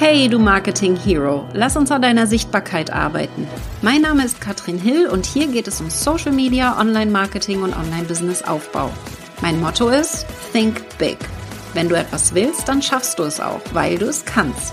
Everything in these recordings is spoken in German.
Hey, du Marketing Hero, lass uns an deiner Sichtbarkeit arbeiten. Mein Name ist Katrin Hill und hier geht es um Social Media, Online-Marketing und Online-Business-Aufbau. Mein Motto ist Think Big. Wenn du etwas willst, dann schaffst du es auch, weil du es kannst.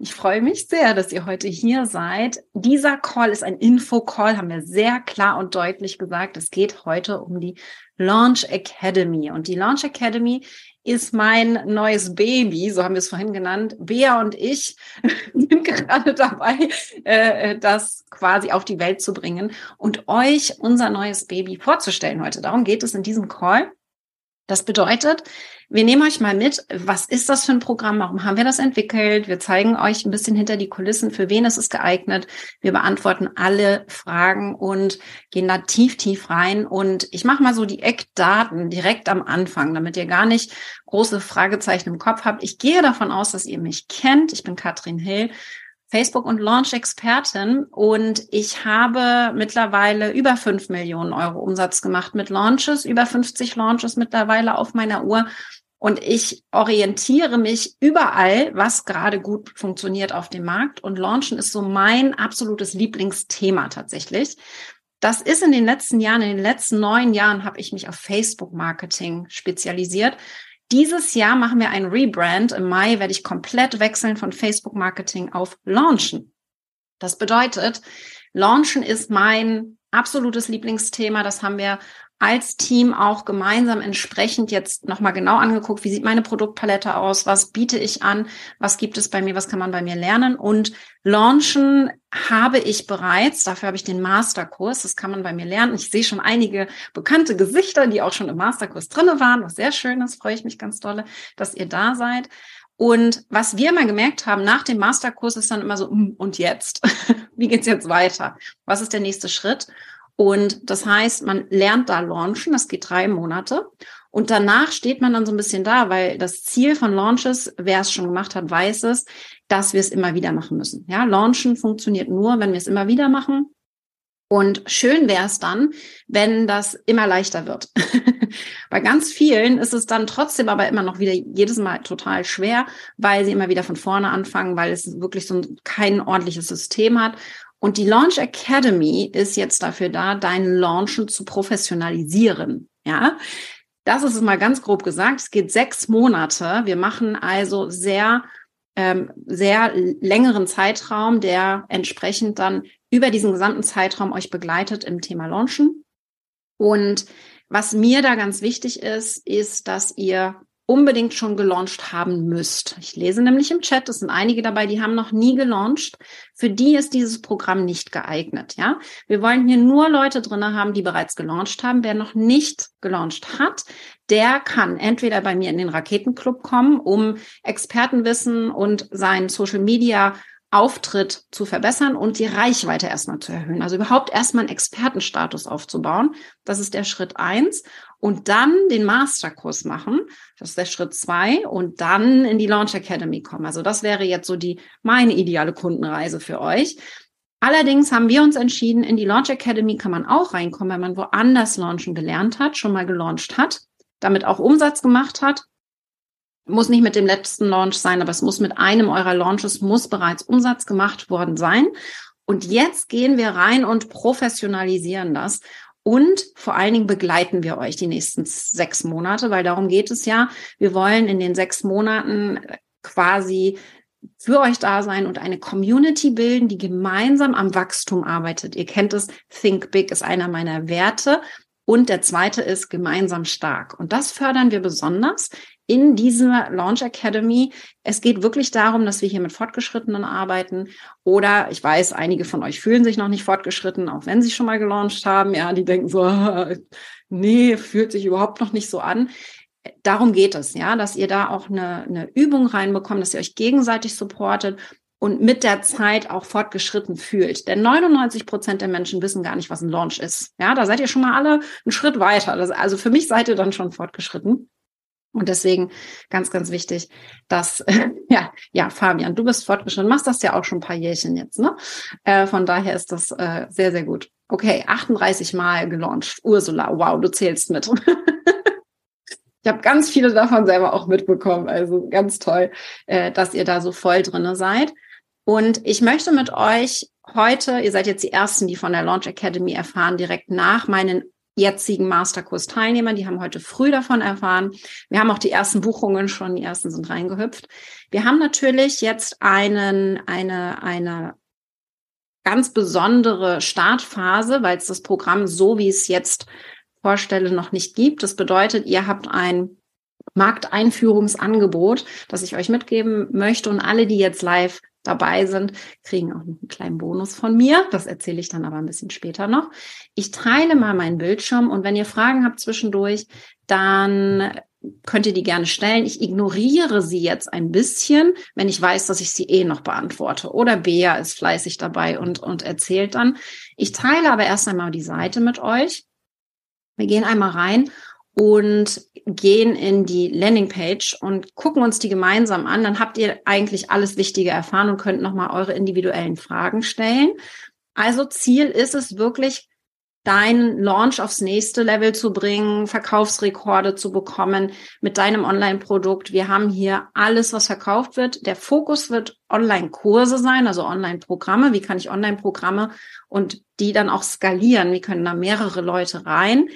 Ich freue mich sehr, dass ihr heute hier seid. Dieser Call ist ein Info-Call, haben wir sehr klar und deutlich gesagt. Es geht heute um die Launch Academy. Und die Launch Academy ist mein neues Baby, so haben wir es vorhin genannt. Bea und ich sind gerade dabei, äh, das quasi auf die Welt zu bringen und euch unser neues Baby vorzustellen heute. Darum geht es in diesem Call. Das bedeutet, wir nehmen euch mal mit, was ist das für ein Programm, warum haben wir das entwickelt? Wir zeigen euch ein bisschen hinter die Kulissen, für wen ist es geeignet. Wir beantworten alle Fragen und gehen da tief, tief rein. Und ich mache mal so die Eckdaten direkt am Anfang, damit ihr gar nicht große Fragezeichen im Kopf habt. Ich gehe davon aus, dass ihr mich kennt. Ich bin Katrin Hill. Facebook und Launch Expertin und ich habe mittlerweile über fünf Millionen Euro Umsatz gemacht mit Launches, über 50 Launches mittlerweile auf meiner Uhr und ich orientiere mich überall, was gerade gut funktioniert auf dem Markt. Und Launchen ist so mein absolutes Lieblingsthema tatsächlich. Das ist in den letzten Jahren, in den letzten neun Jahren habe ich mich auf Facebook-Marketing spezialisiert. Dieses Jahr machen wir ein Rebrand. Im Mai werde ich komplett wechseln von Facebook-Marketing auf Launchen. Das bedeutet, Launchen ist mein absolutes Lieblingsthema. Das haben wir als Team auch gemeinsam entsprechend jetzt nochmal genau angeguckt, wie sieht meine Produktpalette aus, was biete ich an, was gibt es bei mir, was kann man bei mir lernen. Und launchen habe ich bereits, dafür habe ich den Masterkurs, das kann man bei mir lernen. Ich sehe schon einige bekannte Gesichter, die auch schon im Masterkurs drinne waren, was sehr schön ist, freue ich mich ganz dolle, dass ihr da seid. Und was wir mal gemerkt haben nach dem Masterkurs ist dann immer so, hm, und jetzt? Wie geht's jetzt weiter? Was ist der nächste Schritt? Und das heißt, man lernt da launchen, das geht drei Monate. Und danach steht man dann so ein bisschen da, weil das Ziel von Launches, wer es schon gemacht hat, weiß es, dass wir es immer wieder machen müssen. Ja, Launchen funktioniert nur, wenn wir es immer wieder machen. Und schön wäre es dann, wenn das immer leichter wird. Bei ganz vielen ist es dann trotzdem aber immer noch wieder jedes Mal total schwer, weil sie immer wieder von vorne anfangen, weil es wirklich so ein, kein ordentliches System hat. Und die Launch Academy ist jetzt dafür da, deinen Launchen zu professionalisieren. Ja, das ist es mal ganz grob gesagt. Es geht sechs Monate. Wir machen also sehr, ähm, sehr längeren Zeitraum, der entsprechend dann über diesen gesamten Zeitraum euch begleitet im Thema Launchen. Und was mir da ganz wichtig ist, ist, dass ihr unbedingt schon gelauncht haben müsst. Ich lese nämlich im Chat, es sind einige dabei, die haben noch nie gelauncht. Für die ist dieses Programm nicht geeignet, ja. Wir wollen hier nur Leute drinne haben, die bereits gelauncht haben. Wer noch nicht gelauncht hat, der kann entweder bei mir in den Raketenclub kommen, um Expertenwissen und sein Social Media Auftritt zu verbessern und die Reichweite erstmal zu erhöhen. Also überhaupt erstmal einen Expertenstatus aufzubauen. Das ist der Schritt eins. Und dann den Masterkurs machen. Das ist der Schritt zwei. Und dann in die Launch Academy kommen. Also das wäre jetzt so die, meine ideale Kundenreise für euch. Allerdings haben wir uns entschieden, in die Launch Academy kann man auch reinkommen, wenn man woanders launchen gelernt hat, schon mal gelauncht hat, damit auch Umsatz gemacht hat muss nicht mit dem letzten Launch sein, aber es muss mit einem eurer Launches muss bereits Umsatz gemacht worden sein. Und jetzt gehen wir rein und professionalisieren das. Und vor allen Dingen begleiten wir euch die nächsten sechs Monate, weil darum geht es ja. Wir wollen in den sechs Monaten quasi für euch da sein und eine Community bilden, die gemeinsam am Wachstum arbeitet. Ihr kennt es, Think Big ist einer meiner Werte. Und der zweite ist gemeinsam stark. Und das fördern wir besonders in dieser Launch Academy. Es geht wirklich darum, dass wir hier mit Fortgeschrittenen arbeiten. Oder ich weiß, einige von euch fühlen sich noch nicht fortgeschritten, auch wenn sie schon mal gelauncht haben. Ja, die denken so, nee, fühlt sich überhaupt noch nicht so an. Darum geht es, ja, dass ihr da auch eine, eine Übung reinbekommt, dass ihr euch gegenseitig supportet und mit der Zeit auch fortgeschritten fühlt. Denn 99 Prozent der Menschen wissen gar nicht, was ein Launch ist. Ja, da seid ihr schon mal alle einen Schritt weiter. Also für mich seid ihr dann schon fortgeschritten. Und deswegen ganz, ganz wichtig, dass, ja, ja, Fabian, du bist fortgeschritten, machst das ja auch schon ein paar Jährchen jetzt, ne? Äh, von daher ist das äh, sehr, sehr gut. Okay, 38 Mal gelauncht. Ursula, wow, du zählst mit. Ich habe ganz viele davon selber auch mitbekommen. Also ganz toll, äh, dass ihr da so voll drinne seid. Und ich möchte mit euch heute, ihr seid jetzt die Ersten, die von der Launch Academy erfahren, direkt nach meinen jetzigen Masterkurs-Teilnehmern. Die haben heute früh davon erfahren. Wir haben auch die ersten Buchungen schon, die ersten sind reingehüpft. Wir haben natürlich jetzt einen, eine, eine ganz besondere Startphase, weil es das Programm so, wie es jetzt vorstelle, noch nicht gibt. Das bedeutet, ihr habt ein Markteinführungsangebot, das ich euch mitgeben möchte. Und alle, die jetzt live dabei sind, kriegen auch einen kleinen Bonus von mir. Das erzähle ich dann aber ein bisschen später noch. Ich teile mal meinen Bildschirm und wenn ihr Fragen habt zwischendurch, dann könnt ihr die gerne stellen. Ich ignoriere sie jetzt ein bisschen, wenn ich weiß, dass ich sie eh noch beantworte. Oder Bea ist fleißig dabei und, und erzählt dann. Ich teile aber erst einmal die Seite mit euch. Wir gehen einmal rein und gehen in die Landingpage und gucken uns die gemeinsam an. Dann habt ihr eigentlich alles Wichtige erfahren und könnt nochmal eure individuellen Fragen stellen. Also Ziel ist es wirklich, deinen Launch aufs nächste Level zu bringen, Verkaufsrekorde zu bekommen mit deinem Online-Produkt. Wir haben hier alles, was verkauft wird. Der Fokus wird Online-Kurse sein, also Online-Programme. Wie kann ich Online-Programme und die dann auch skalieren? Wie können da mehrere Leute rein?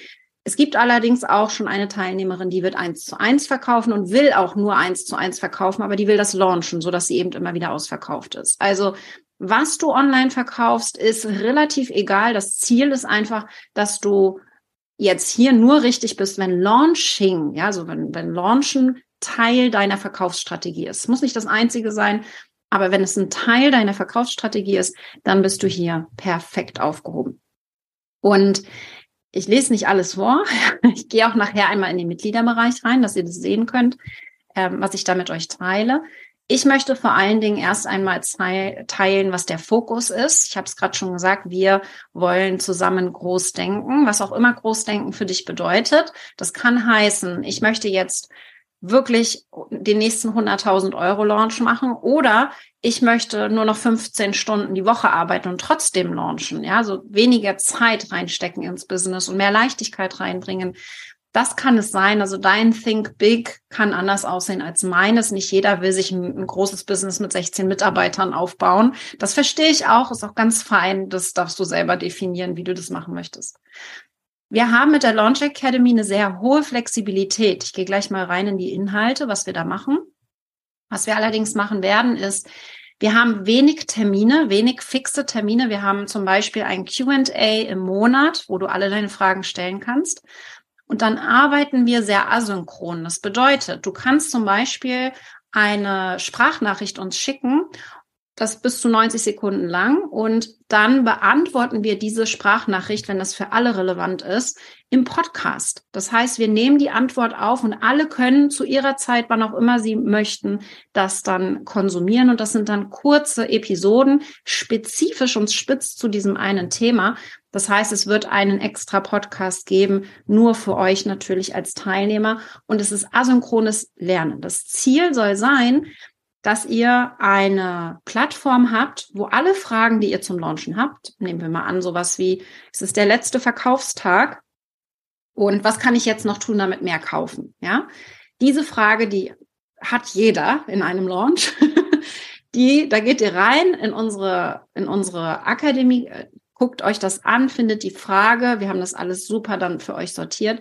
Es gibt allerdings auch schon eine Teilnehmerin, die wird eins zu eins verkaufen und will auch nur eins zu eins verkaufen, aber die will das launchen, so dass sie eben immer wieder ausverkauft ist. Also was du online verkaufst, ist relativ egal. Das Ziel ist einfach, dass du jetzt hier nur richtig bist, wenn Launching, ja, so wenn, wenn Launchen Teil deiner Verkaufsstrategie ist. Muss nicht das einzige sein, aber wenn es ein Teil deiner Verkaufsstrategie ist, dann bist du hier perfekt aufgehoben. Und ich lese nicht alles vor. Ich gehe auch nachher einmal in den Mitgliederbereich rein, dass ihr das sehen könnt, ähm, was ich da mit euch teile. Ich möchte vor allen Dingen erst einmal teilen, was der Fokus ist. Ich habe es gerade schon gesagt, wir wollen zusammen groß denken, was auch immer Großdenken für dich bedeutet. Das kann heißen, ich möchte jetzt wirklich den nächsten 100.000 Euro Launch machen oder ich möchte nur noch 15 Stunden die Woche arbeiten und trotzdem launchen, ja, so weniger Zeit reinstecken ins Business und mehr Leichtigkeit reinbringen. Das kann es sein. Also dein Think Big kann anders aussehen als meines. Nicht jeder will sich ein, ein, großes Business mit 16 Mitarbeitern aufbauen. Das verstehe ich auch, ist auch ganz fein. Das darfst du selber definieren, wie du das machen möchtest. Wir haben mit der Launch Academy eine sehr hohe Flexibilität. Ich gehe gleich mal rein in die Inhalte, was wir da machen. Was wir allerdings machen werden, ist, wir haben wenig Termine, wenig fixe Termine. Wir haben zum Beispiel ein QA im Monat, wo du alle deine Fragen stellen kannst. Und dann arbeiten wir sehr asynchron. Das bedeutet, du kannst zum Beispiel eine Sprachnachricht uns schicken das bis zu 90 Sekunden lang und dann beantworten wir diese Sprachnachricht, wenn das für alle relevant ist, im Podcast. Das heißt, wir nehmen die Antwort auf und alle können zu ihrer Zeit, wann auch immer sie möchten, das dann konsumieren und das sind dann kurze Episoden, spezifisch und spitz zu diesem einen Thema. Das heißt, es wird einen extra Podcast geben, nur für euch natürlich als Teilnehmer und es ist asynchrones Lernen. Das Ziel soll sein, dass ihr eine Plattform habt, wo alle Fragen, die ihr zum Launchen habt, nehmen wir mal an, sowas wie, es ist der letzte Verkaufstag und was kann ich jetzt noch tun, damit mehr kaufen? Ja, diese Frage, die hat jeder in einem Launch. die, da geht ihr rein in unsere, in unsere Akademie, guckt euch das an, findet die Frage. Wir haben das alles super dann für euch sortiert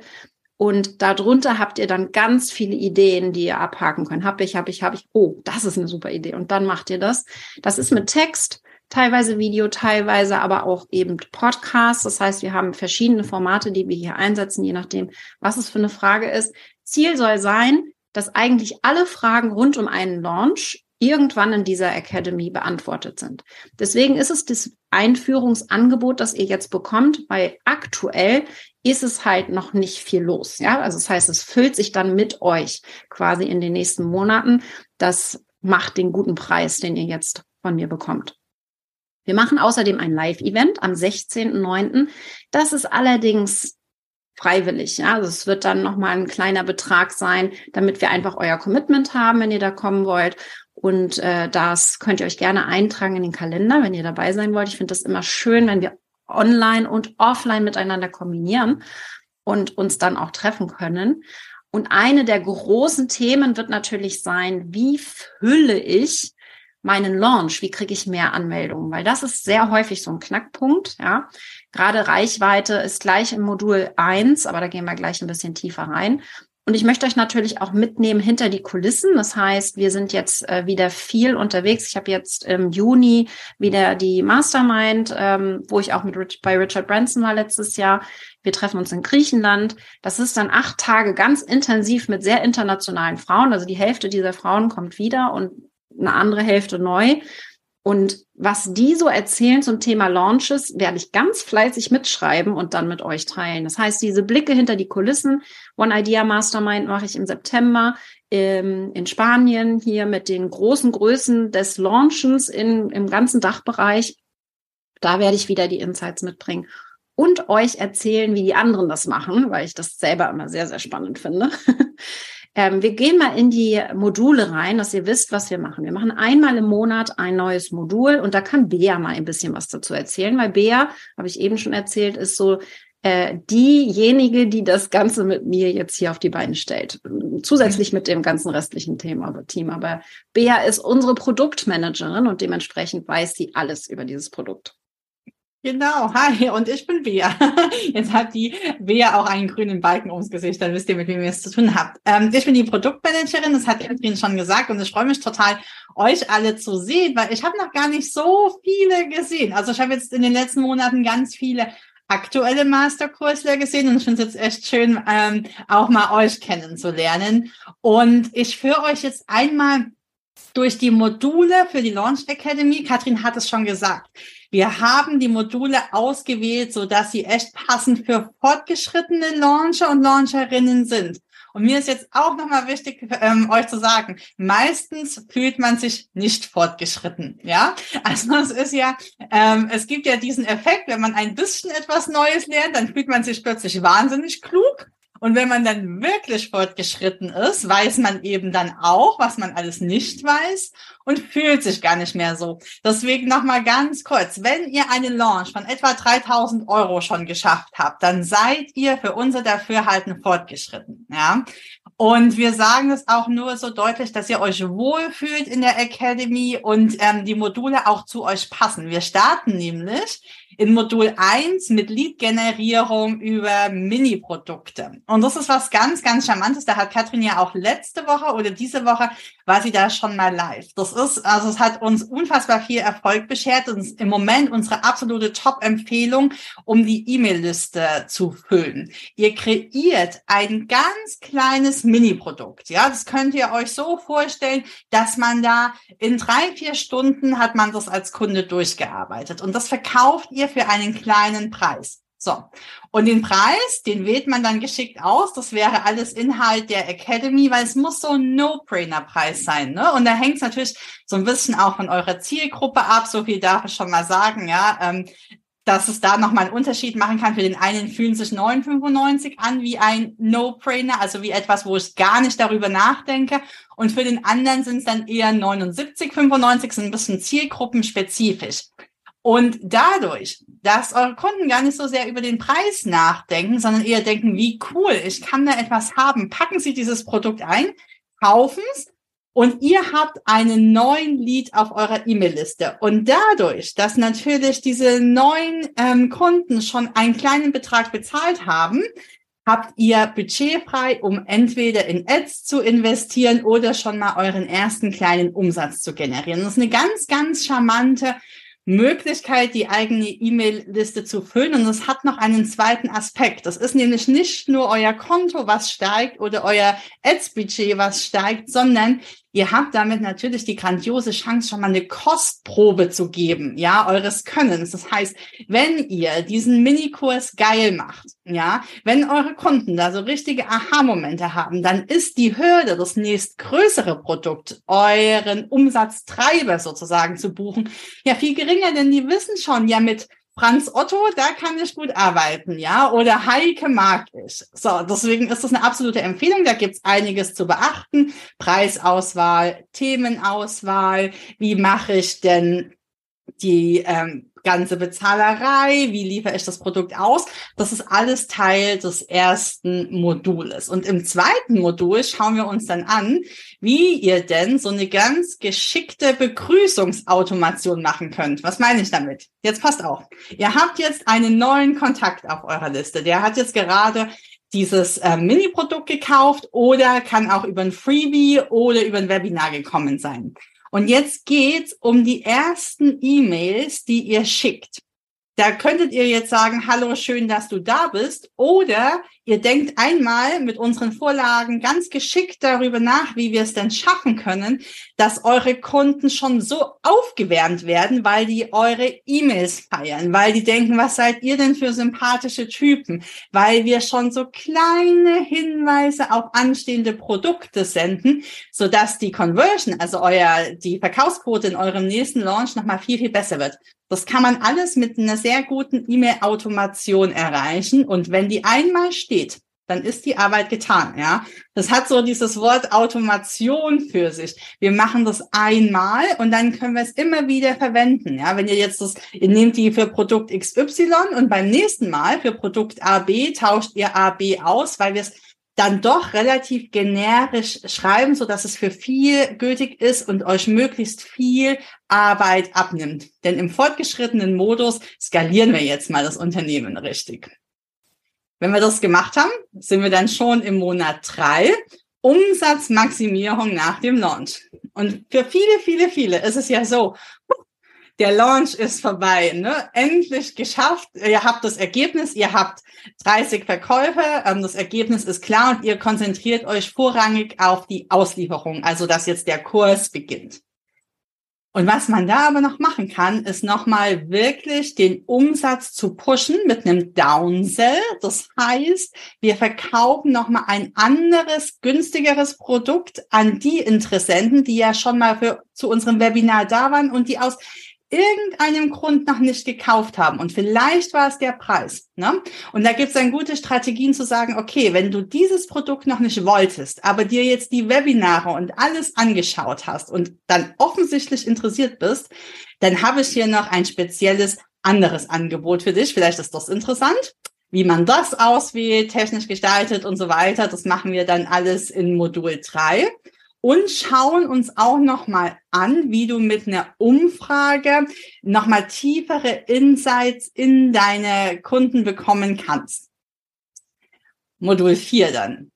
und darunter habt ihr dann ganz viele Ideen, die ihr abhaken könnt. Hab ich, hab ich, hab ich. Oh, das ist eine super Idee. Und dann macht ihr das. Das ist mit Text, teilweise Video, teilweise aber auch eben Podcast. Das heißt, wir haben verschiedene Formate, die wir hier einsetzen, je nachdem, was es für eine Frage ist. Ziel soll sein, dass eigentlich alle Fragen rund um einen Launch irgendwann in dieser Academy beantwortet sind. Deswegen ist es das Einführungsangebot, das ihr jetzt bekommt, weil aktuell ist es halt noch nicht viel los. Ja, also das heißt, es füllt sich dann mit euch quasi in den nächsten Monaten. Das macht den guten Preis, den ihr jetzt von mir bekommt. Wir machen außerdem ein Live-Event am 16.09. Das ist allerdings freiwillig. Ja, also es wird dann nochmal ein kleiner Betrag sein, damit wir einfach euer Commitment haben, wenn ihr da kommen wollt. Und äh, das könnt ihr euch gerne eintragen in den Kalender, wenn ihr dabei sein wollt. Ich finde das immer schön, wenn wir online und offline miteinander kombinieren und uns dann auch treffen können. Und eine der großen Themen wird natürlich sein, wie fülle ich meinen Launch? Wie kriege ich mehr Anmeldungen? Weil das ist sehr häufig so ein Knackpunkt, ja. Gerade Reichweite ist gleich im Modul eins, aber da gehen wir gleich ein bisschen tiefer rein. Und ich möchte euch natürlich auch mitnehmen hinter die Kulissen. Das heißt, wir sind jetzt äh, wieder viel unterwegs. Ich habe jetzt im Juni wieder die Mastermind, ähm, wo ich auch mit Rich, bei Richard Branson war letztes Jahr. Wir treffen uns in Griechenland. Das ist dann acht Tage ganz intensiv mit sehr internationalen Frauen. Also die Hälfte dieser Frauen kommt wieder und eine andere Hälfte neu. Und was die so erzählen zum Thema Launches, werde ich ganz fleißig mitschreiben und dann mit euch teilen. Das heißt, diese Blicke hinter die Kulissen, One Idea Mastermind mache ich im September ähm, in Spanien hier mit den großen Größen des Launchens in, im ganzen Dachbereich. Da werde ich wieder die Insights mitbringen und euch erzählen, wie die anderen das machen, weil ich das selber immer sehr, sehr spannend finde. Ähm, wir gehen mal in die Module rein, dass ihr wisst, was wir machen. Wir machen einmal im Monat ein neues Modul und da kann Bea mal ein bisschen was dazu erzählen, weil Bea, habe ich eben schon erzählt, ist so äh, diejenige, die das Ganze mit mir jetzt hier auf die Beine stellt. Zusätzlich mit dem ganzen restlichen Thema, Team. Aber Bea ist unsere Produktmanagerin und dementsprechend weiß sie alles über dieses Produkt. Genau, hi, und ich bin Bea. Jetzt hat die Bea auch einen grünen Balken ums Gesicht, dann wisst ihr, mit wem ihr es zu tun habt. Ähm, ich bin die Produktmanagerin, das hat Katrin schon gesagt, und ich freue mich total, euch alle zu sehen, weil ich habe noch gar nicht so viele gesehen. Also ich habe jetzt in den letzten Monaten ganz viele aktuelle Masterkursler gesehen und ich finde es jetzt echt schön, ähm, auch mal euch kennenzulernen. Und ich führe euch jetzt einmal durch die Module für die Launch Academy. Katrin hat es schon gesagt. Wir haben die Module ausgewählt, so dass sie echt passend für fortgeschrittene Launcher und Launcherinnen sind. Und mir ist jetzt auch nochmal wichtig, ähm, euch zu sagen, meistens fühlt man sich nicht fortgeschritten. Ja, also es ist ja, ähm, es gibt ja diesen Effekt, wenn man ein bisschen etwas Neues lernt, dann fühlt man sich plötzlich wahnsinnig klug. Und wenn man dann wirklich fortgeschritten ist, weiß man eben dann auch, was man alles nicht weiß und fühlt sich gar nicht mehr so. Deswegen nochmal ganz kurz, wenn ihr einen Launch von etwa 3000 Euro schon geschafft habt, dann seid ihr für unser Dafürhalten fortgeschritten. Ja, und wir sagen es auch nur so deutlich, dass ihr euch wohlfühlt in der Academy und ähm, die Module auch zu euch passen. Wir starten nämlich in Modul 1 mit Lead-Generierung über Mini-Produkte. Und das ist was ganz, ganz Charmantes. Da hat Katrin ja auch letzte Woche oder diese Woche war sie da schon mal live. Das ist, also es hat uns unfassbar viel Erfolg beschert und ist im Moment unsere absolute Top-Empfehlung, um die E-Mail-Liste zu füllen. Ihr kreiert ein ganz kleines Mini-Produkt. Ja, das könnt ihr euch so vorstellen, dass man da in drei, vier Stunden hat man das als Kunde durchgearbeitet und das verkauft ihr für einen kleinen Preis. So. Und den Preis, den wählt man dann geschickt aus. Das wäre alles Inhalt der Academy, weil es muss so ein No-Brainer-Preis sein. Ne? Und da hängt es natürlich so ein bisschen auch von eurer Zielgruppe ab. So viel darf ich schon mal sagen. Ja, ähm, dass es da nochmal einen Unterschied machen kann. Für den einen fühlen sich 9,95 an wie ein No-Brainer, also wie etwas, wo ich gar nicht darüber nachdenke. Und für den anderen sind es dann eher 79,95, sind ein bisschen zielgruppenspezifisch. Und dadurch, dass eure Kunden gar nicht so sehr über den Preis nachdenken, sondern eher denken, wie cool, ich kann da etwas haben, packen Sie dieses Produkt ein, kaufen es und ihr habt einen neuen Lead auf eurer E-Mail-Liste. Und dadurch, dass natürlich diese neuen ähm, Kunden schon einen kleinen Betrag bezahlt haben, habt ihr Budget frei, um entweder in Ads zu investieren oder schon mal euren ersten kleinen Umsatz zu generieren. Das ist eine ganz, ganz charmante Möglichkeit, die eigene E-Mail-Liste zu füllen. Und es hat noch einen zweiten Aspekt. Das ist nämlich nicht nur euer Konto, was steigt oder euer Ads-Budget, was steigt, sondern Ihr habt damit natürlich die grandiose Chance, schon mal eine Kostprobe zu geben, ja, eures Könnens. Das heißt, wenn ihr diesen Minikurs geil macht, ja, wenn eure Kunden da so richtige Aha-Momente haben, dann ist die Hürde, das nächstgrößere Produkt, euren Umsatztreiber sozusagen zu buchen, ja viel geringer, denn die wissen schon, ja, mit Franz Otto, da kann ich gut arbeiten, ja, oder Heike mag ich. So, deswegen ist das eine absolute Empfehlung. Da gibt's einiges zu beachten. Preisauswahl, Themenauswahl, wie mache ich denn die ähm, ganze Bezahlerei, wie liefere ich das Produkt aus. Das ist alles Teil des ersten Modules. Und im zweiten Modul schauen wir uns dann an, wie ihr denn so eine ganz geschickte Begrüßungsautomation machen könnt. Was meine ich damit? Jetzt passt auf. Ihr habt jetzt einen neuen Kontakt auf eurer Liste. Der hat jetzt gerade dieses äh, Mini-Produkt gekauft oder kann auch über ein Freebie oder über ein Webinar gekommen sein. Und jetzt geht's um die ersten E-Mails, die ihr schickt. Da könntet ihr jetzt sagen, hallo, schön, dass du da bist. Oder ihr denkt einmal mit unseren Vorlagen ganz geschickt darüber nach, wie wir es denn schaffen können, dass eure Kunden schon so aufgewärmt werden, weil die eure E-Mails feiern, weil die denken, was seid ihr denn für sympathische Typen? Weil wir schon so kleine Hinweise auf anstehende Produkte senden, sodass die Conversion, also euer, die Verkaufsquote in eurem nächsten Launch nochmal viel, viel besser wird. Das kann man alles mit einer sehr guten E-Mail-Automation erreichen. Und wenn die einmal steht, dann ist die Arbeit getan, ja. Das hat so dieses Wort Automation für sich. Wir machen das einmal und dann können wir es immer wieder verwenden, ja. Wenn ihr jetzt das, ihr nehmt die für Produkt XY und beim nächsten Mal für Produkt AB tauscht ihr AB aus, weil wir es dann doch relativ generisch schreiben, so dass es für viel gültig ist und euch möglichst viel Arbeit abnimmt. Denn im fortgeschrittenen Modus skalieren wir jetzt mal das Unternehmen richtig. Wenn wir das gemacht haben, sind wir dann schon im Monat drei. Umsatzmaximierung nach dem Launch. Und für viele, viele, viele ist es ja so, der Launch ist vorbei, ne? Endlich geschafft. Ihr habt das Ergebnis, ihr habt 30 Verkäufe, ähm, das Ergebnis ist klar und ihr konzentriert euch vorrangig auf die Auslieferung, also dass jetzt der Kurs beginnt. Und was man da aber noch machen kann, ist nochmal wirklich den Umsatz zu pushen mit einem Downsell. Das heißt, wir verkaufen nochmal ein anderes, günstigeres Produkt an die Interessenten, die ja schon mal für, zu unserem Webinar da waren und die aus irgendeinem Grund noch nicht gekauft haben. Und vielleicht war es der Preis. Ne? Und da gibt es dann gute Strategien zu sagen, okay, wenn du dieses Produkt noch nicht wolltest, aber dir jetzt die Webinare und alles angeschaut hast und dann offensichtlich interessiert bist, dann habe ich hier noch ein spezielles anderes Angebot für dich. Vielleicht ist das interessant. Wie man das auswählt, technisch gestaltet und so weiter, das machen wir dann alles in Modul 3 und schauen uns auch nochmal an, wie du mit einer Umfrage nochmal tiefere Insights in deine Kunden bekommen kannst. Modul 4 dann.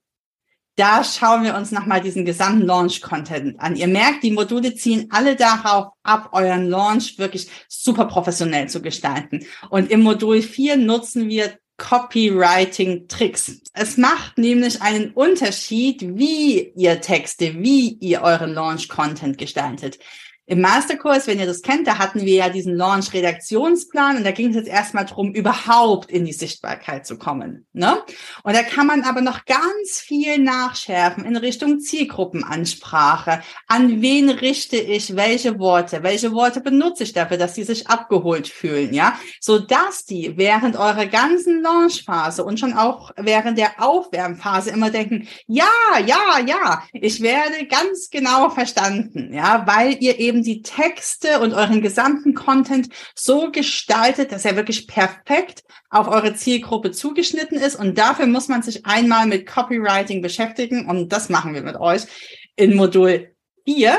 Da schauen wir uns nochmal diesen gesamten Launch-Content an. Ihr merkt, die Module ziehen alle darauf ab, euren Launch wirklich super professionell zu gestalten. Und im Modul 4 nutzen wir Copywriting-Tricks. Es macht nämlich einen Unterschied, wie ihr Texte, wie ihr euren Launch-Content gestaltet. Im Masterkurs, wenn ihr das kennt, da hatten wir ja diesen Launch-Redaktionsplan und da ging es jetzt erstmal drum, überhaupt in die Sichtbarkeit zu kommen. Ne? Und da kann man aber noch ganz viel nachschärfen in Richtung Zielgruppenansprache. An wen richte ich welche Worte? Welche Worte benutze ich dafür, dass sie sich abgeholt fühlen? Ja, so dass die während eurer ganzen Launchphase und schon auch während der Aufwärmphase immer denken, ja, ja, ja, ich werde ganz genau verstanden. Ja, weil ihr eben eben die Texte und euren gesamten Content so gestaltet, dass er wirklich perfekt auf eure Zielgruppe zugeschnitten ist. Und dafür muss man sich einmal mit Copywriting beschäftigen. Und das machen wir mit euch in Modul 4.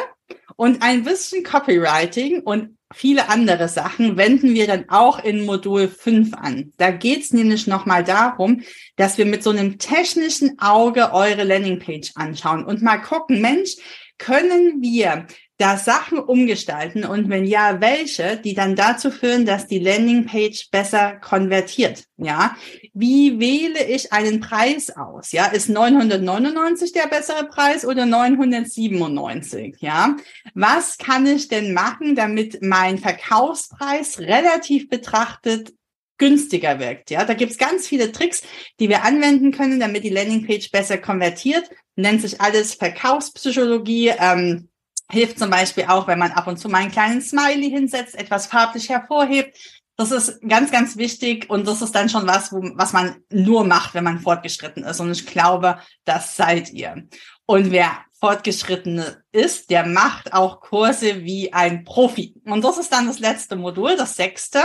Und ein bisschen Copywriting und viele andere Sachen wenden wir dann auch in Modul 5 an. Da geht es nämlich nochmal darum, dass wir mit so einem technischen Auge eure Landingpage anschauen und mal gucken, Mensch, können wir da Sachen umgestalten und wenn ja, welche, die dann dazu führen, dass die Landingpage besser konvertiert? Ja, wie wähle ich einen Preis aus? Ja, ist 999 der bessere Preis oder 997? Ja, was kann ich denn machen, damit mein Verkaufspreis relativ betrachtet günstiger wirkt. Ja, da gibt's ganz viele Tricks, die wir anwenden können, damit die Landingpage besser konvertiert. Nennt sich alles Verkaufspsychologie. Ähm, Hilft zum Beispiel auch, wenn man ab und zu mal einen kleinen Smiley hinsetzt, etwas farblich hervorhebt. Das ist ganz, ganz wichtig und das ist dann schon was, wo, was man nur macht, wenn man fortgeschritten ist. Und ich glaube, das seid ihr. Und wer fortgeschritten ist, der macht auch Kurse wie ein Profi. Und das ist dann das letzte Modul, das sechste.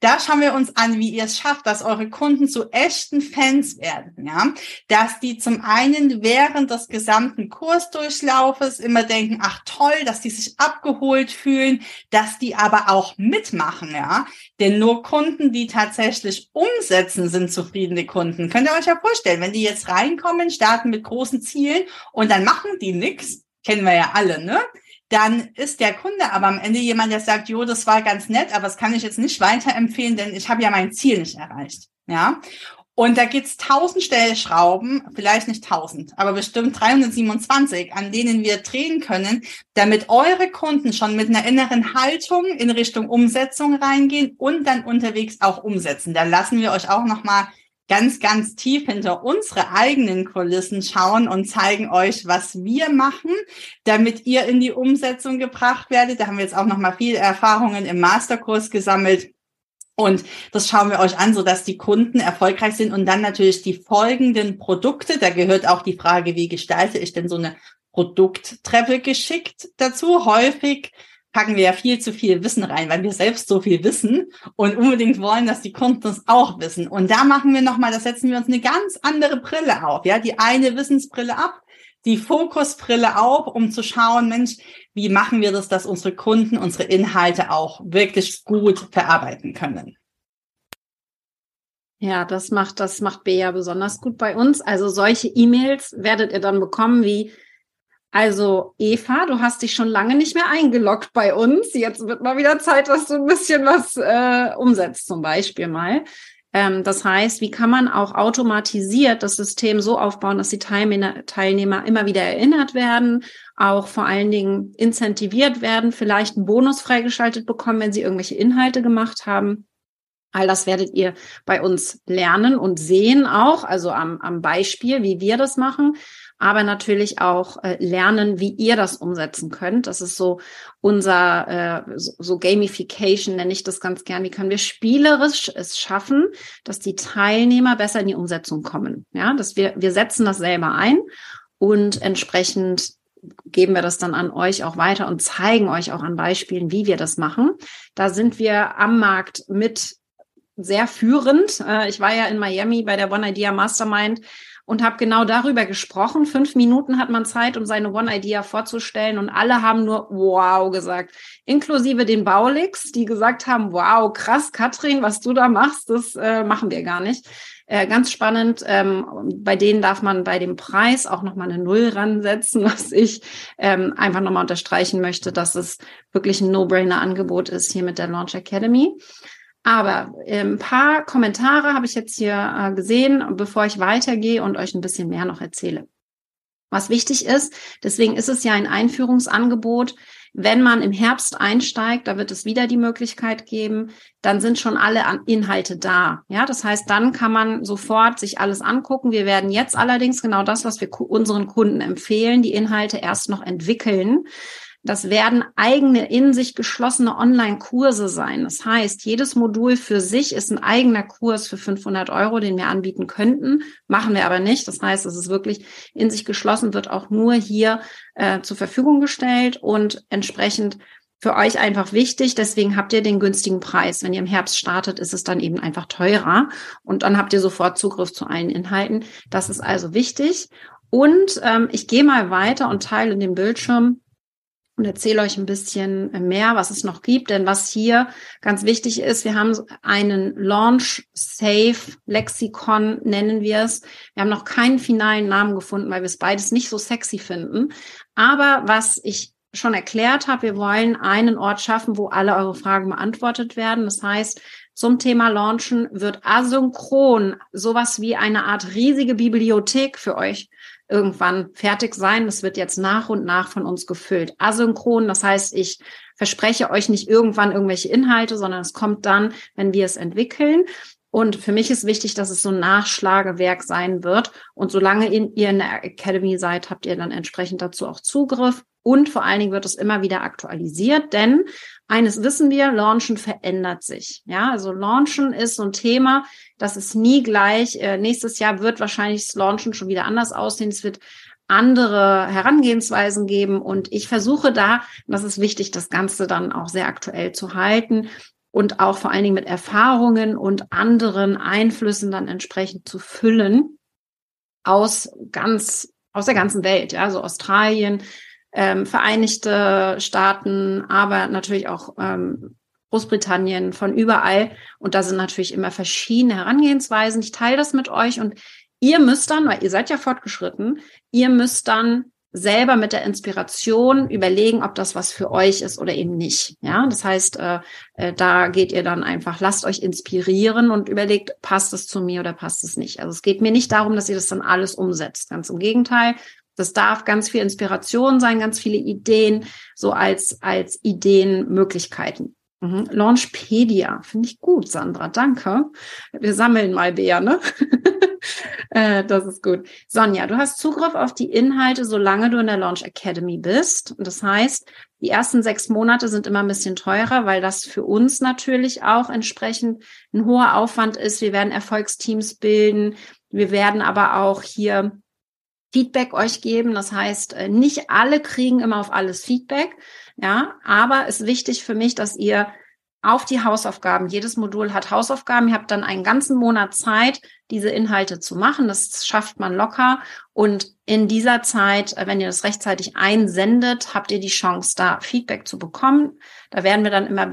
Da schauen wir uns an, wie ihr es schafft, dass eure Kunden zu echten Fans werden, ja. Dass die zum einen während des gesamten Kursdurchlaufes immer denken, ach toll, dass die sich abgeholt fühlen, dass die aber auch mitmachen, ja. Denn nur Kunden, die tatsächlich umsetzen, sind zufriedene Kunden. Könnt ihr euch ja vorstellen, wenn die jetzt reinkommen, starten mit großen Zielen und dann machen die nichts, kennen wir ja alle, ne? Dann ist der Kunde aber am Ende jemand, der sagt, jo, das war ganz nett, aber das kann ich jetzt nicht weiterempfehlen, denn ich habe ja mein Ziel nicht erreicht. Ja. Und da gibt's tausend Stellschrauben, vielleicht nicht tausend, aber bestimmt 327, an denen wir drehen können, damit eure Kunden schon mit einer inneren Haltung in Richtung Umsetzung reingehen und dann unterwegs auch umsetzen. Da lassen wir euch auch nochmal ganz, ganz tief hinter unsere eigenen Kulissen schauen und zeigen euch, was wir machen, damit ihr in die Umsetzung gebracht werdet. Da haben wir jetzt auch noch mal viel Erfahrungen im Masterkurs gesammelt. Und das schauen wir euch an, so dass die Kunden erfolgreich sind und dann natürlich die folgenden Produkte. Da gehört auch die Frage, wie gestalte ich denn so eine Produkttreppe geschickt dazu? Häufig packen wir ja viel zu viel Wissen rein, weil wir selbst so viel wissen und unbedingt wollen, dass die Kunden es auch wissen. Und da machen wir nochmal, da setzen wir uns eine ganz andere Brille auf, ja, die eine Wissensbrille ab, die Fokusbrille auf, um zu schauen, Mensch, wie machen wir das, dass unsere Kunden unsere Inhalte auch wirklich gut verarbeiten können. Ja, das macht, das macht Bea besonders gut bei uns. Also solche E-Mails werdet ihr dann bekommen wie, also Eva, du hast dich schon lange nicht mehr eingeloggt bei uns. Jetzt wird mal wieder Zeit, dass du ein bisschen was äh, umsetzt, zum Beispiel mal. Ähm, das heißt, wie kann man auch automatisiert das System so aufbauen, dass die Teilnehmer, Teilnehmer immer wieder erinnert werden, auch vor allen Dingen incentiviert werden, vielleicht einen Bonus freigeschaltet bekommen, wenn sie irgendwelche Inhalte gemacht haben. All das werdet ihr bei uns lernen und sehen auch, also am, am Beispiel, wie wir das machen aber natürlich auch äh, lernen, wie ihr das umsetzen könnt. Das ist so unser äh, so, so Gamification nenne ich das ganz gern. Wie können wir spielerisch es schaffen, dass die Teilnehmer besser in die Umsetzung kommen? Ja, dass wir wir setzen das selber ein und entsprechend geben wir das dann an euch auch weiter und zeigen euch auch an Beispielen, wie wir das machen. Da sind wir am Markt mit sehr führend. Äh, ich war ja in Miami bei der One Idea Mastermind und habe genau darüber gesprochen. Fünf Minuten hat man Zeit, um seine One-Idea vorzustellen und alle haben nur wow gesagt, inklusive den Baulix, die gesagt haben, wow, krass, Katrin, was du da machst, das äh, machen wir gar nicht. Äh, ganz spannend, ähm, bei denen darf man bei dem Preis auch nochmal eine Null ransetzen, was ich ähm, einfach nochmal unterstreichen möchte, dass es wirklich ein No-Brainer-Angebot ist hier mit der Launch Academy. Aber äh, ein paar Kommentare habe ich jetzt hier äh, gesehen, bevor ich weitergehe und euch ein bisschen mehr noch erzähle. Was wichtig ist, deswegen ist es ja ein Einführungsangebot. Wenn man im Herbst einsteigt, da wird es wieder die Möglichkeit geben, dann sind schon alle Inhalte da. Ja, das heißt, dann kann man sofort sich alles angucken. Wir werden jetzt allerdings genau das, was wir unseren Kunden empfehlen, die Inhalte erst noch entwickeln. Das werden eigene in sich geschlossene Online-Kurse sein. Das heißt, jedes Modul für sich ist ein eigener Kurs für 500 Euro, den wir anbieten könnten. Machen wir aber nicht. Das heißt, es ist wirklich in sich geschlossen, wird auch nur hier äh, zur Verfügung gestellt und entsprechend für euch einfach wichtig. Deswegen habt ihr den günstigen Preis. Wenn ihr im Herbst startet, ist es dann eben einfach teurer und dann habt ihr sofort Zugriff zu allen Inhalten. Das ist also wichtig. Und ähm, ich gehe mal weiter und teile den Bildschirm und erzähle euch ein bisschen mehr, was es noch gibt. Denn was hier ganz wichtig ist, wir haben einen Launch Safe Lexikon, nennen wir es. Wir haben noch keinen finalen Namen gefunden, weil wir es beides nicht so sexy finden. Aber was ich schon erklärt habe, wir wollen einen Ort schaffen, wo alle eure Fragen beantwortet werden. Das heißt, zum Thema Launchen wird asynchron sowas wie eine Art riesige Bibliothek für euch irgendwann fertig sein. Das wird jetzt nach und nach von uns gefüllt. Asynchron, das heißt, ich verspreche euch nicht irgendwann irgendwelche Inhalte, sondern es kommt dann, wenn wir es entwickeln. Und für mich ist wichtig, dass es so ein Nachschlagewerk sein wird. Und solange ihr in der Academy seid, habt ihr dann entsprechend dazu auch Zugriff. Und vor allen Dingen wird es immer wieder aktualisiert, denn eines wissen wir, Launchen verändert sich. Ja, also Launchen ist so ein Thema, das ist nie gleich. Äh, nächstes Jahr wird wahrscheinlich das Launchen schon wieder anders aussehen. Es wird andere Herangehensweisen geben. Und ich versuche da, das ist wichtig, das Ganze dann auch sehr aktuell zu halten und auch vor allen Dingen mit Erfahrungen und anderen Einflüssen dann entsprechend zu füllen aus ganz, aus der ganzen Welt, ja, also Australien, ähm, Vereinigte Staaten, aber natürlich auch ähm, Großbritannien, von überall. Und da sind natürlich immer verschiedene Herangehensweisen. Ich teile das mit euch und ihr müsst dann, weil ihr seid ja fortgeschritten, ihr müsst dann selber mit der Inspiration überlegen, ob das was für euch ist oder eben nicht. Ja, das heißt, äh, äh, da geht ihr dann einfach, lasst euch inspirieren und überlegt, passt es zu mir oder passt es nicht. Also es geht mir nicht darum, dass ihr das dann alles umsetzt. Ganz im Gegenteil. Das darf ganz viel Inspiration sein, ganz viele Ideen, so als, als Ideenmöglichkeiten. Mhm. Launchpedia, finde ich gut, Sandra, danke. Wir sammeln mal Bär, ne? Äh, das ist gut. Sonja, du hast Zugriff auf die Inhalte, solange du in der Launch Academy bist. Das heißt, die ersten sechs Monate sind immer ein bisschen teurer, weil das für uns natürlich auch entsprechend ein hoher Aufwand ist. Wir werden Erfolgsteams bilden. Wir werden aber auch hier Feedback euch geben. Das heißt, äh, nicht alle kriegen immer auf alles Feedback. Ja, aber es ist wichtig für mich, dass ihr auf die Hausaufgaben. Jedes Modul hat Hausaufgaben. Ihr habt dann einen ganzen Monat Zeit, diese Inhalte zu machen. Das schafft man locker. Und in dieser Zeit, äh, wenn ihr das rechtzeitig einsendet, habt ihr die Chance, da Feedback zu bekommen. Da werden wir dann immer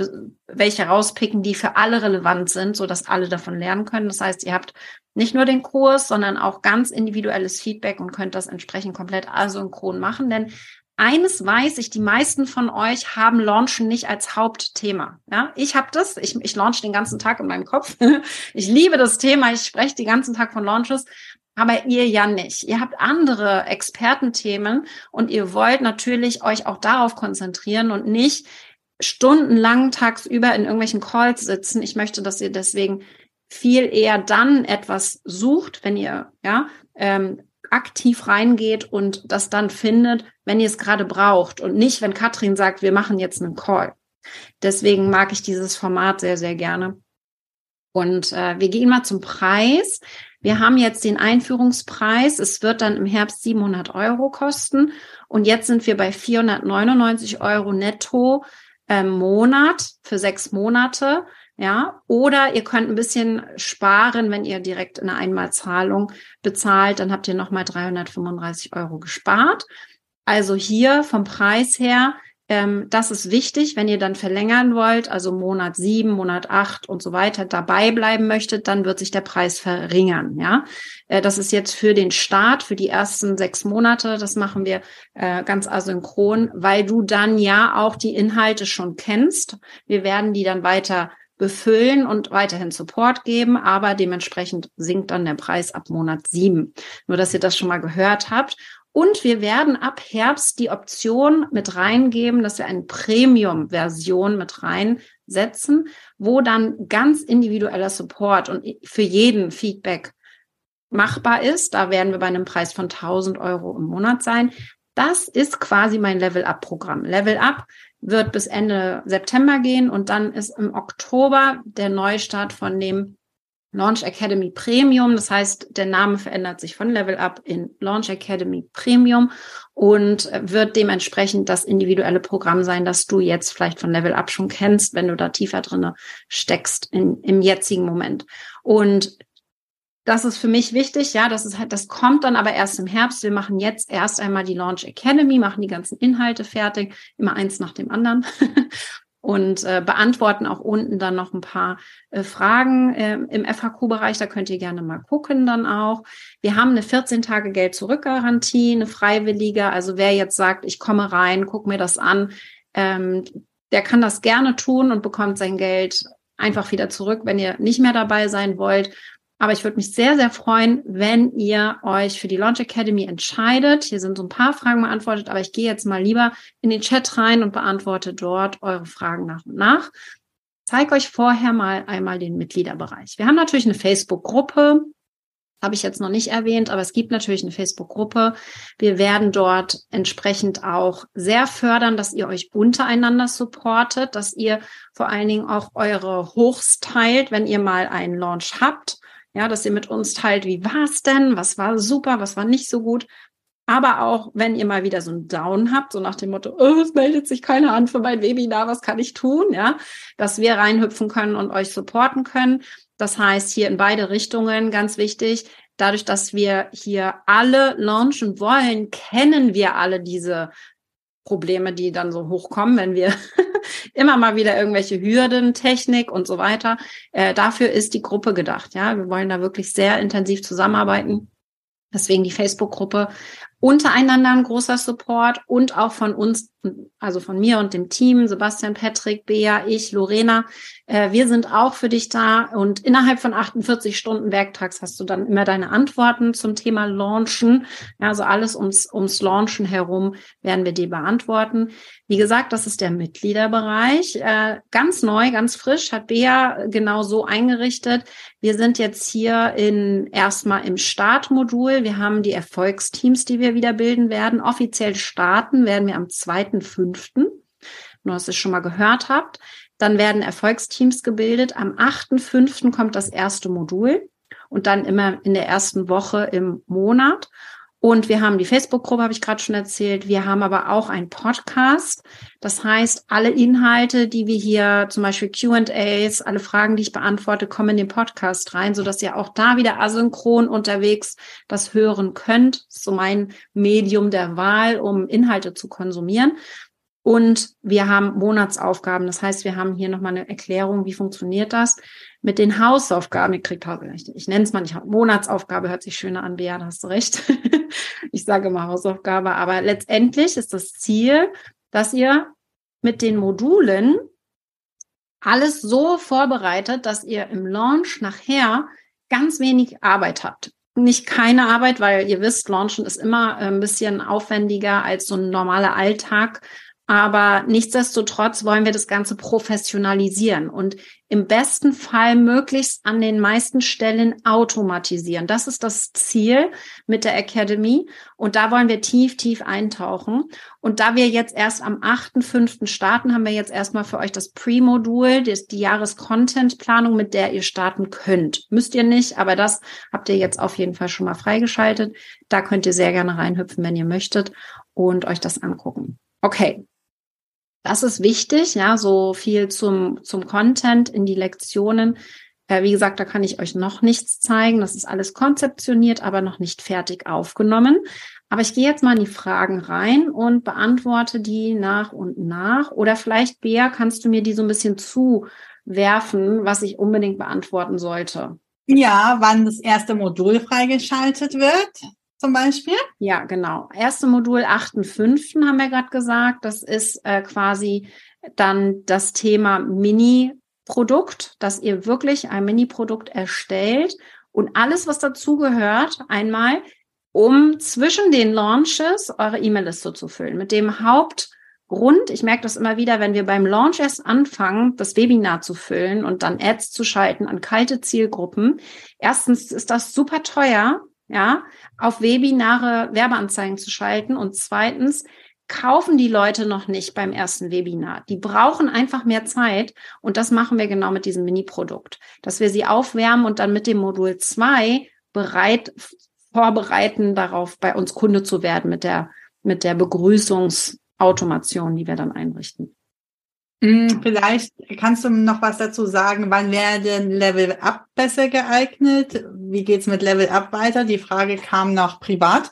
welche rauspicken, die für alle relevant sind, so dass alle davon lernen können. Das heißt, ihr habt nicht nur den Kurs, sondern auch ganz individuelles Feedback und könnt das entsprechend komplett asynchron machen. Denn eines weiß ich, die meisten von euch haben Launchen nicht als Hauptthema. Ja, ich habe das. Ich, ich launch den ganzen Tag in meinem Kopf. ich liebe das Thema. Ich spreche den ganzen Tag von Launches. Aber ihr ja nicht. Ihr habt andere Expertenthemen und ihr wollt natürlich euch auch darauf konzentrieren und nicht stundenlang tagsüber in irgendwelchen Calls sitzen. Ich möchte, dass ihr deswegen viel eher dann etwas sucht, wenn ihr ja ähm, aktiv reingeht und das dann findet, wenn ihr es gerade braucht und nicht, wenn Katrin sagt, wir machen jetzt einen Call. Deswegen mag ich dieses Format sehr, sehr gerne. Und äh, wir gehen mal zum Preis. Wir haben jetzt den Einführungspreis. Es wird dann im Herbst 700 Euro kosten. Und jetzt sind wir bei 499 Euro netto im Monat für sechs Monate. Ja, oder ihr könnt ein bisschen sparen, wenn ihr direkt eine Einmalzahlung bezahlt, dann habt ihr nochmal 335 Euro gespart. Also hier vom Preis her, ähm, das ist wichtig, wenn ihr dann verlängern wollt, also Monat sieben, Monat acht und so weiter dabei bleiben möchtet, dann wird sich der Preis verringern. Ja, äh, das ist jetzt für den Start, für die ersten sechs Monate. Das machen wir äh, ganz asynchron, weil du dann ja auch die Inhalte schon kennst. Wir werden die dann weiter befüllen und weiterhin Support geben, aber dementsprechend sinkt dann der Preis ab Monat sieben. Nur, dass ihr das schon mal gehört habt. Und wir werden ab Herbst die Option mit reingeben, dass wir eine Premium-Version mit reinsetzen, wo dann ganz individueller Support und für jeden Feedback machbar ist. Da werden wir bei einem Preis von 1000 Euro im Monat sein. Das ist quasi mein Level-Up-Programm. Level-Up wird bis Ende September gehen und dann ist im Oktober der Neustart von dem Launch Academy Premium. Das heißt, der Name verändert sich von Level Up in Launch Academy Premium und wird dementsprechend das individuelle Programm sein, das du jetzt vielleicht von Level Up schon kennst, wenn du da tiefer drinne steckst in, im jetzigen Moment. Und das ist für mich wichtig, ja, das ist halt, das kommt dann aber erst im Herbst. Wir machen jetzt erst einmal die Launch Academy, machen die ganzen Inhalte fertig, immer eins nach dem anderen und äh, beantworten auch unten dann noch ein paar äh, Fragen äh, im FAQ-Bereich. Da könnt ihr gerne mal gucken dann auch. Wir haben eine 14 Tage Geld zurück Garantie, eine freiwillige. Also wer jetzt sagt, ich komme rein, guck mir das an, ähm, der kann das gerne tun und bekommt sein Geld einfach wieder zurück, wenn ihr nicht mehr dabei sein wollt. Aber ich würde mich sehr, sehr freuen, wenn ihr euch für die Launch Academy entscheidet. Hier sind so ein paar Fragen beantwortet, aber ich gehe jetzt mal lieber in den Chat rein und beantworte dort eure Fragen nach und nach. Zeige euch vorher mal einmal den Mitgliederbereich. Wir haben natürlich eine Facebook-Gruppe. Habe ich jetzt noch nicht erwähnt, aber es gibt natürlich eine Facebook-Gruppe. Wir werden dort entsprechend auch sehr fördern, dass ihr euch untereinander supportet, dass ihr vor allen Dingen auch eure Hochs teilt, wenn ihr mal einen Launch habt ja, dass ihr mit uns teilt, wie war es denn, was war super, was war nicht so gut. aber auch, wenn ihr mal wieder so einen Down habt, so nach dem Motto, oh, es meldet sich keiner an für mein Webinar, was kann ich tun, ja, dass wir reinhüpfen können und euch supporten können. Das heißt, hier in beide Richtungen ganz wichtig. Dadurch, dass wir hier alle launchen wollen, kennen wir alle diese Probleme, die dann so hochkommen, wenn wir immer mal wieder irgendwelche Hürden, Technik und so weiter. Äh, dafür ist die Gruppe gedacht. Ja, wir wollen da wirklich sehr intensiv zusammenarbeiten. Deswegen die Facebook-Gruppe untereinander ein großer Support und auch von uns, also von mir und dem Team, Sebastian, Patrick, Bea, ich, Lorena. Äh, wir sind auch für dich da und innerhalb von 48 Stunden Werktags hast du dann immer deine Antworten zum Thema Launchen. Ja, also alles ums, ums Launchen herum werden wir dir beantworten. Wie gesagt, das ist der Mitgliederbereich. Äh, ganz neu, ganz frisch, hat Bea genau so eingerichtet. Wir sind jetzt hier in erstmal im Startmodul. Wir haben die Erfolgsteams, die wir wieder bilden werden. Offiziell starten werden wir am 2.5. Nur, dass ihr es schon mal gehört habt. Dann werden Erfolgsteams gebildet. Am 8.5. kommt das erste Modul und dann immer in der ersten Woche im Monat. Und wir haben die Facebook-Gruppe, habe ich gerade schon erzählt. Wir haben aber auch einen Podcast. Das heißt, alle Inhalte, die wir hier, zum Beispiel QAs, alle Fragen, die ich beantworte, kommen in den Podcast rein, sodass ihr auch da wieder asynchron unterwegs das hören könnt. So mein Medium der Wahl, um Inhalte zu konsumieren. Und wir haben Monatsaufgaben. Das heißt, wir haben hier nochmal eine Erklärung, wie funktioniert das mit den Hausaufgaben. Ihr kriegt ich, ich nenne es mal nicht Monatsaufgabe, hört sich schöner an, Bea, da hast du recht. ich sage mal Hausaufgabe, aber letztendlich ist das Ziel, dass ihr mit den Modulen alles so vorbereitet, dass ihr im Launch nachher ganz wenig Arbeit habt. Nicht keine Arbeit, weil ihr wisst, Launchen ist immer ein bisschen aufwendiger als so ein normaler Alltag aber nichtsdestotrotz wollen wir das Ganze professionalisieren und im besten Fall möglichst an den meisten Stellen automatisieren. Das ist das Ziel mit der Academy. Und da wollen wir tief, tief eintauchen. Und da wir jetzt erst am 8.5. starten, haben wir jetzt erstmal für euch das Pre-Modul, die Jahres-Content-Planung, mit der ihr starten könnt. Müsst ihr nicht, aber das habt ihr jetzt auf jeden Fall schon mal freigeschaltet. Da könnt ihr sehr gerne reinhüpfen, wenn ihr möchtet und euch das angucken. Okay, das ist wichtig, ja, so viel zum, zum Content in die Lektionen. Wie gesagt, da kann ich euch noch nichts zeigen. Das ist alles konzeptioniert, aber noch nicht fertig aufgenommen. Aber ich gehe jetzt mal in die Fragen rein und beantworte die nach und nach. Oder vielleicht, Bea, kannst du mir die so ein bisschen zuwerfen, was ich unbedingt beantworten sollte? Ja, wann das erste Modul freigeschaltet wird zum Beispiel? Ja, genau. Erste Modul 8.5. haben wir gerade gesagt. Das ist äh, quasi dann das Thema Mini-Produkt, dass ihr wirklich ein Mini-Produkt erstellt und alles, was dazugehört, einmal, um zwischen den Launches eure E-Mail-Liste zu füllen. Mit dem Hauptgrund, ich merke das immer wieder, wenn wir beim Launch erst anfangen, das Webinar zu füllen und dann Ads zu schalten an kalte Zielgruppen. Erstens ist das super teuer ja, auf Webinare Werbeanzeigen zu schalten. Und zweitens, kaufen die Leute noch nicht beim ersten Webinar. Die brauchen einfach mehr Zeit. Und das machen wir genau mit diesem Mini-Produkt, dass wir sie aufwärmen und dann mit dem Modul 2 bereit vorbereiten, darauf bei uns Kunde zu werden mit der, mit der Begrüßungsautomation, die wir dann einrichten. Hm, vielleicht kannst du noch was dazu sagen, wann wäre denn Level Up besser geeignet? Wie geht's mit Level Up weiter? Die Frage kam noch privat.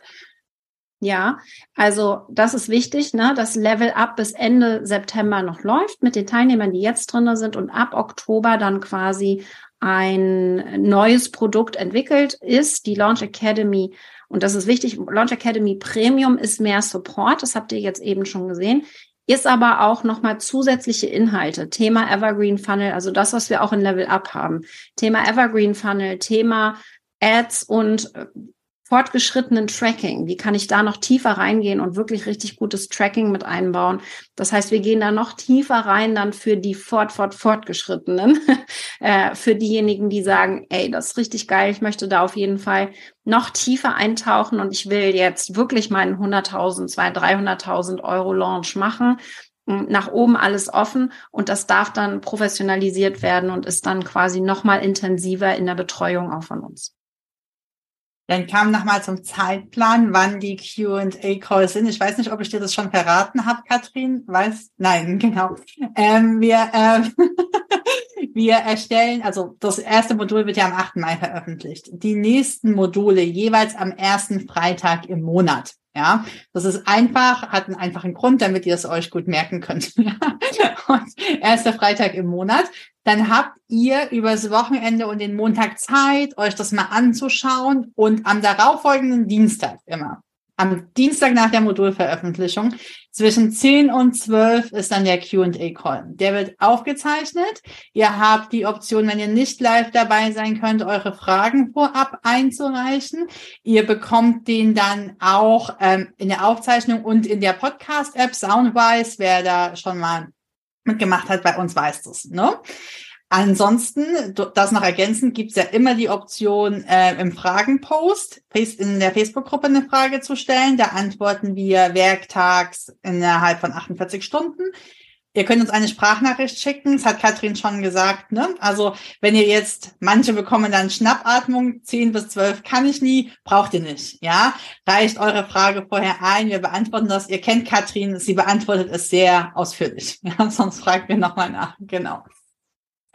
Ja, also das ist wichtig, ne, dass Level Up bis Ende September noch läuft mit den Teilnehmern, die jetzt drin sind und ab Oktober dann quasi ein neues Produkt entwickelt ist, die Launch Academy. Und das ist wichtig, Launch Academy Premium ist mehr Support, das habt ihr jetzt eben schon gesehen ist aber auch nochmal zusätzliche Inhalte. Thema Evergreen Funnel, also das, was wir auch in Level Up haben. Thema Evergreen Funnel, Thema Ads und äh, fortgeschrittenen Tracking. Wie kann ich da noch tiefer reingehen und wirklich richtig gutes Tracking mit einbauen? Das heißt, wir gehen da noch tiefer rein dann für die fort, fort, fortgeschrittenen, äh, für diejenigen, die sagen, ey, das ist richtig geil, ich möchte da auf jeden Fall noch tiefer eintauchen und ich will jetzt wirklich meinen 100.000, 200.000, 300.000 Euro Launch machen nach oben alles offen und das darf dann professionalisiert werden und ist dann quasi noch mal intensiver in der Betreuung auch von uns. Dann kam nochmal zum Zeitplan, wann die Q&A-Calls sind. Ich weiß nicht, ob ich dir das schon verraten habe, Katrin. Weiß? Nein, genau. Ähm, wir, ähm, wir erstellen, also das erste Modul wird ja am 8. Mai veröffentlicht. Die nächsten Module jeweils am ersten Freitag im Monat. Ja, das ist einfach, hat einen einfachen Grund, damit ihr es euch gut merken könnt. und erster Freitag im Monat. Dann habt ihr übers Wochenende und den Montag Zeit, euch das mal anzuschauen und am darauffolgenden Dienstag immer am Dienstag nach der Modulveröffentlichung. Zwischen 10 und 12 ist dann der Q&A-Call. Der wird aufgezeichnet. Ihr habt die Option, wenn ihr nicht live dabei sein könnt, eure Fragen vorab einzureichen. Ihr bekommt den dann auch ähm, in der Aufzeichnung und in der Podcast-App Soundwise. Wer da schon mal mitgemacht hat, bei uns weiß das. Ne? Ansonsten, das noch ergänzend, gibt es ja immer die Option, äh, im Fragenpost in der Facebook-Gruppe eine Frage zu stellen. Da antworten wir werktags innerhalb von 48 Stunden. Ihr könnt uns eine Sprachnachricht schicken, das hat Katrin schon gesagt. Ne? Also wenn ihr jetzt, manche bekommen dann Schnappatmung, 10 bis 12 kann ich nie, braucht ihr nicht. Ja, Reicht eure Frage vorher ein, wir beantworten das. Ihr kennt Katrin, sie beantwortet es sehr ausführlich. Ja, sonst fragt mir nochmal nach. Genau.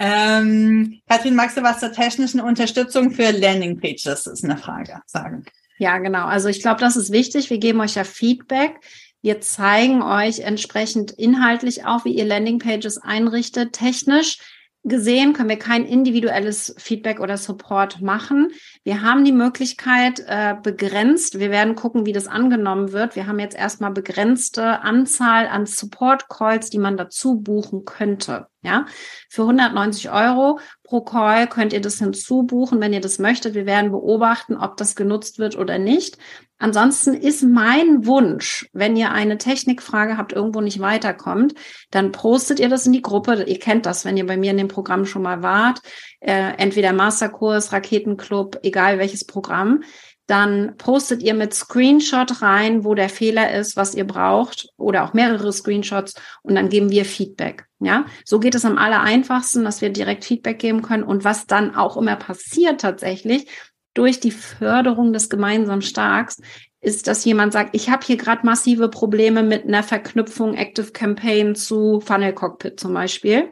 Ähm, Kathrin, magst du was zur technischen Unterstützung für Landingpages? Das ist eine Frage, sagen. Ja, genau. Also ich glaube, das ist wichtig. Wir geben euch ja Feedback. Wir zeigen euch entsprechend inhaltlich auch, wie ihr Landingpages einrichtet, technisch gesehen können wir kein individuelles Feedback oder Support machen. Wir haben die Möglichkeit äh, begrenzt. Wir werden gucken, wie das angenommen wird. Wir haben jetzt erstmal begrenzte Anzahl an Support Calls, die man dazu buchen könnte. Ja, für 190 Euro pro Call könnt ihr das hinzubuchen, wenn ihr das möchtet. Wir werden beobachten, ob das genutzt wird oder nicht. Ansonsten ist mein Wunsch, wenn ihr eine Technikfrage habt, irgendwo nicht weiterkommt, dann postet ihr das in die Gruppe. Ihr kennt das, wenn ihr bei mir in dem Programm schon mal wart. Äh, entweder Masterkurs, Raketenclub, egal welches Programm dann postet ihr mit Screenshot rein, wo der Fehler ist, was ihr braucht oder auch mehrere Screenshots und dann geben wir Feedback. Ja, so geht es am aller einfachsten, dass wir direkt Feedback geben können und was dann auch immer passiert tatsächlich durch die Förderung des gemeinsamen Starks ist, dass jemand sagt, ich habe hier gerade massive Probleme mit einer Verknüpfung Active Campaign zu Funnel Cockpit zum Beispiel.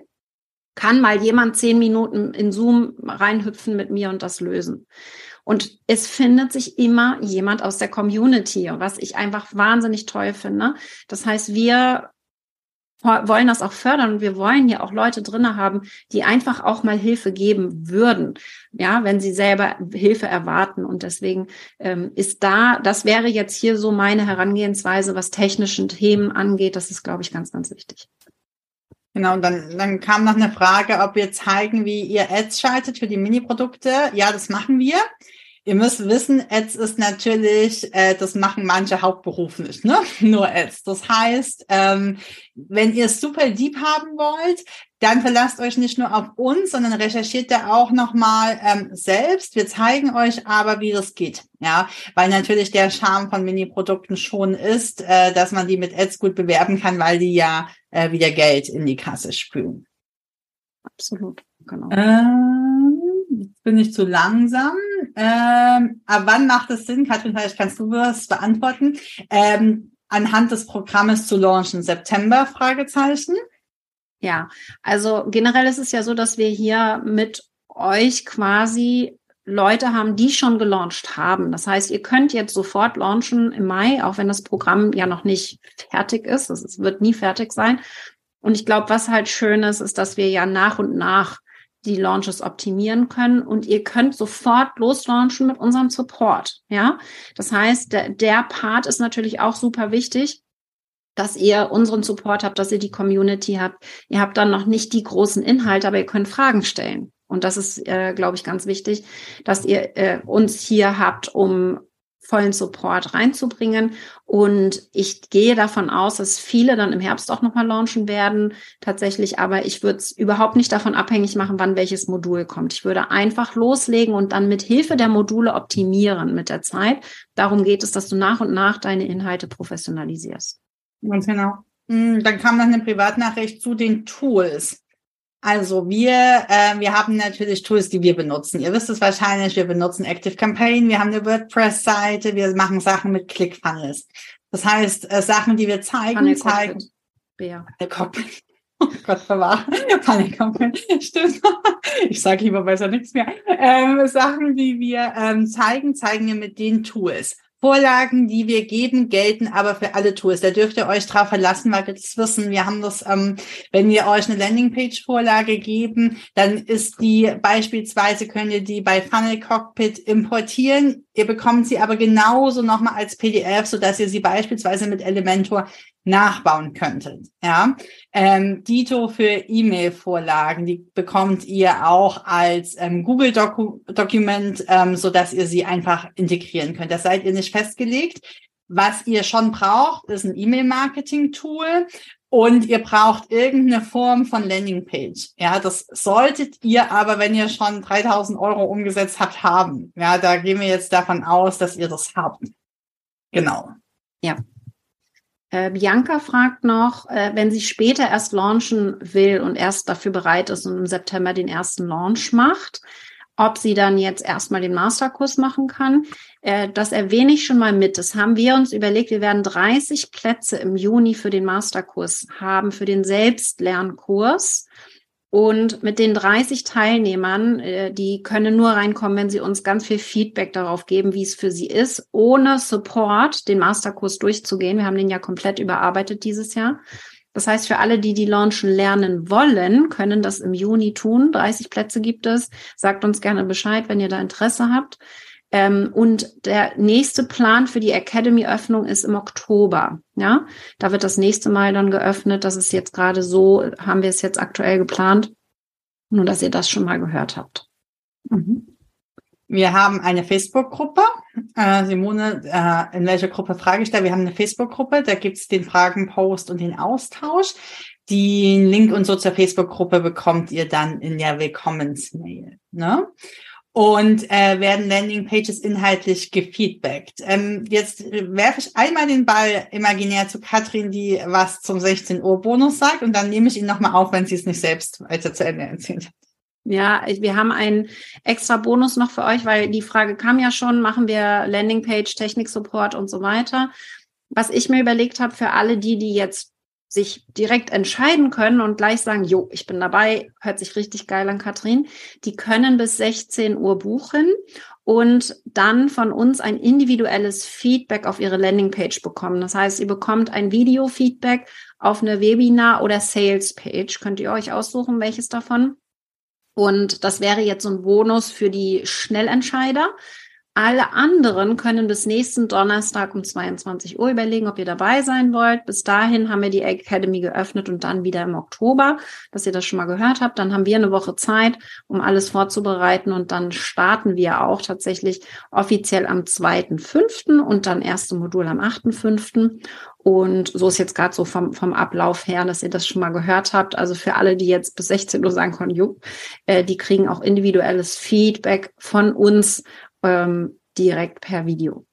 Kann mal jemand zehn Minuten in Zoom reinhüpfen mit mir und das lösen? Und es findet sich immer jemand aus der Community, was ich einfach wahnsinnig toll finde. Das heißt, wir wollen das auch fördern und wir wollen ja auch Leute drinne haben, die einfach auch mal Hilfe geben würden, ja, wenn sie selber Hilfe erwarten. Und deswegen ähm, ist da, das wäre jetzt hier so meine Herangehensweise, was technischen Themen angeht. Das ist, glaube ich, ganz, ganz wichtig. Genau, und dann, dann kam noch eine Frage, ob wir zeigen, wie ihr Ads schaltet für die Mini-Produkte. Ja, das machen wir. Ihr müsst wissen, Ads ist natürlich, äh, das machen manche hauptberuflich, ne? Nur Ads. Das heißt, ähm, wenn ihr es super deep haben wollt, dann verlasst euch nicht nur auf uns, sondern recherchiert da auch nochmal ähm, selbst. Wir zeigen euch aber, wie das geht. Ja, weil natürlich der Charme von Mini-Produkten schon ist, äh, dass man die mit Ads gut bewerben kann, weil die ja äh, wieder Geld in die Kasse spülen. Absolut, genau. Ähm, jetzt bin ich zu langsam. Ähm, aber wann macht es Sinn, Katrin, vielleicht kannst du das beantworten, ähm, anhand des Programmes zu launchen? September? Fragezeichen. Ja, also generell ist es ja so, dass wir hier mit euch quasi Leute haben, die schon gelauncht haben. Das heißt, ihr könnt jetzt sofort launchen im Mai, auch wenn das Programm ja noch nicht fertig ist. Es wird nie fertig sein. Und ich glaube, was halt schön ist, ist, dass wir ja nach und nach die Launches optimieren können und ihr könnt sofort loslaunchen mit unserem Support. Ja, das heißt, der, der Part ist natürlich auch super wichtig dass ihr unseren Support habt, dass ihr die Community habt. Ihr habt dann noch nicht die großen Inhalte, aber ihr könnt Fragen stellen. Und das ist, äh, glaube ich, ganz wichtig, dass ihr äh, uns hier habt, um vollen Support reinzubringen. Und ich gehe davon aus, dass viele dann im Herbst auch nochmal launchen werden, tatsächlich. Aber ich würde es überhaupt nicht davon abhängig machen, wann welches Modul kommt. Ich würde einfach loslegen und dann mit Hilfe der Module optimieren mit der Zeit. Darum geht es, dass du nach und nach deine Inhalte professionalisierst. Ganz genau. Hm, dann kam noch eine Privatnachricht zu den Tools. Also wir, äh, wir haben natürlich Tools, die wir benutzen. Ihr wisst es wahrscheinlich, wir benutzen Active Campaign, wir haben eine WordPress-Seite, wir machen Sachen mit ClickFunnels. Das heißt, äh, Sachen, die wir zeigen, zeigen. Bea. Oh Gott verwahr. Panikcockpit. Stimmt. Ich sage lieber besser nichts mehr. Ähm, Sachen, die wir ähm, zeigen, zeigen wir mit den Tools. Vorlagen, die wir geben, gelten aber für alle Tools. Da dürft ihr euch drauf verlassen, weil wir das wissen. Wir haben das, ähm, wenn wir euch eine Landingpage-Vorlage geben, dann ist die beispielsweise, könnt ihr die bei Funnel Cockpit importieren. Ihr bekommt sie aber genauso nochmal als PDF, so dass ihr sie beispielsweise mit Elementor nachbauen könntet. Ja, ähm, Dito für E-Mail-Vorlagen, die bekommt ihr auch als ähm, Google Doku Dokument, ähm, so dass ihr sie einfach integrieren könnt. Das seid ihr nicht festgelegt. Was ihr schon braucht, ist ein E-Mail-Marketing-Tool und ihr braucht irgendeine Form von Landingpage. Ja, das solltet ihr aber, wenn ihr schon 3000 Euro umgesetzt habt, haben. Ja, da gehen wir jetzt davon aus, dass ihr das habt. Genau. Ja, äh, Bianca fragt noch, äh, wenn sie später erst launchen will und erst dafür bereit ist und im September den ersten Launch macht, ob sie dann jetzt erstmal den Masterkurs machen kann. Äh, das erwähne ich schon mal mit. Das haben wir uns überlegt. Wir werden 30 Plätze im Juni für den Masterkurs haben, für den Selbstlernkurs. Und mit den 30 Teilnehmern, äh, die können nur reinkommen, wenn sie uns ganz viel Feedback darauf geben, wie es für sie ist, ohne Support den Masterkurs durchzugehen. Wir haben den ja komplett überarbeitet dieses Jahr. Das heißt, für alle, die die Launchen lernen wollen, können das im Juni tun. 30 Plätze gibt es. Sagt uns gerne Bescheid, wenn ihr da Interesse habt. Ähm, und der nächste Plan für die Academy-Öffnung ist im Oktober. Ja, da wird das nächste Mal dann geöffnet. Das ist jetzt gerade so, haben wir es jetzt aktuell geplant. Nur, dass ihr das schon mal gehört habt. Mhm. Wir haben eine Facebook-Gruppe. Äh, Simone, äh, in welcher Gruppe frage ich da? Wir haben eine Facebook-Gruppe, da gibt's den Fragen-Post und den Austausch. Den Link und so zur Facebook-Gruppe bekommt ihr dann in der Willkommensmail. Ne? Und äh, werden Landingpages inhaltlich gefeedbackt. Ähm, jetzt werfe ich einmal den Ball imaginär zu Katrin, die was zum 16 Uhr Bonus sagt und dann nehme ich ihn nochmal auf, wenn sie es nicht selbst weiter zu Ende erzählt. Ja, wir haben einen extra Bonus noch für euch, weil die Frage kam ja schon, machen wir Landingpage, Technik-Support und so weiter. Was ich mir überlegt habe für alle die, die jetzt sich direkt entscheiden können und gleich sagen, jo, ich bin dabei, hört sich richtig geil an, Katrin. Die können bis 16 Uhr buchen und dann von uns ein individuelles Feedback auf ihre Landingpage bekommen. Das heißt, ihr bekommt ein Video-Feedback auf eine Webinar- oder Sales-Page. Könnt ihr euch aussuchen, welches davon? Und das wäre jetzt so ein Bonus für die Schnellentscheider. Alle anderen können bis nächsten Donnerstag um 22 Uhr überlegen, ob ihr dabei sein wollt. Bis dahin haben wir die Academy geöffnet und dann wieder im Oktober, dass ihr das schon mal gehört habt. Dann haben wir eine Woche Zeit, um alles vorzubereiten und dann starten wir auch tatsächlich offiziell am 2.5. und dann erste Modul am 8.5. Und so ist jetzt gerade so vom, vom Ablauf her, dass ihr das schon mal gehört habt. Also für alle, die jetzt bis 16 Uhr sagen können, jo, äh, die kriegen auch individuelles Feedback von uns ähm, direkt per Video.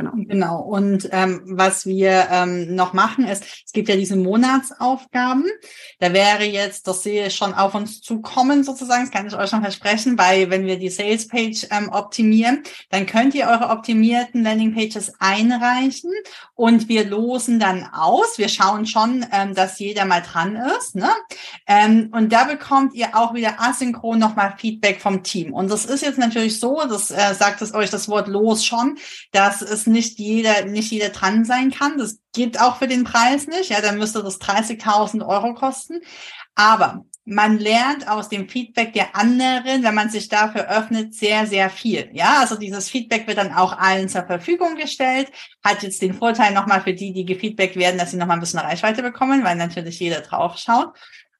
Genau. Genau. Und ähm, was wir ähm, noch machen ist, es gibt ja diese Monatsaufgaben. Da wäre jetzt, das sehe ich schon auf uns zukommen sozusagen, das kann ich euch schon versprechen, weil wenn wir die Sales Page ähm, optimieren, dann könnt ihr eure optimierten Landing Pages einreichen und wir losen dann aus. Wir schauen schon, ähm, dass jeder mal dran ist. Ne? Ähm, und da bekommt ihr auch wieder asynchron nochmal Feedback vom Team. Und das ist jetzt natürlich so, das äh, sagt es euch das Wort los schon, dass es nicht jeder, nicht jeder dran sein kann. Das geht auch für den Preis nicht. Ja, dann müsste das 30.000 Euro kosten. Aber man lernt aus dem Feedback der anderen, wenn man sich dafür öffnet, sehr, sehr viel. Ja, also dieses Feedback wird dann auch allen zur Verfügung gestellt. Hat jetzt den Vorteil nochmal für die, die gefeedbackt werden, dass sie nochmal ein bisschen Reichweite bekommen, weil natürlich jeder drauf schaut.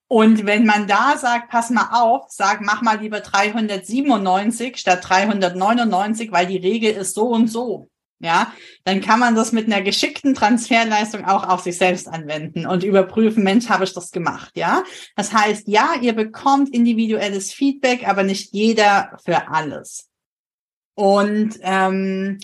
Und wenn man da sagt, pass mal auf, sag, mach mal lieber 397 statt 399, weil die Regel ist so und so ja, dann kann man das mit einer geschickten Transferleistung auch auf sich selbst anwenden und überprüfen, Mensch, habe ich das gemacht, ja? Das heißt, ja, ihr bekommt individuelles Feedback, aber nicht jeder für alles. Und ähm,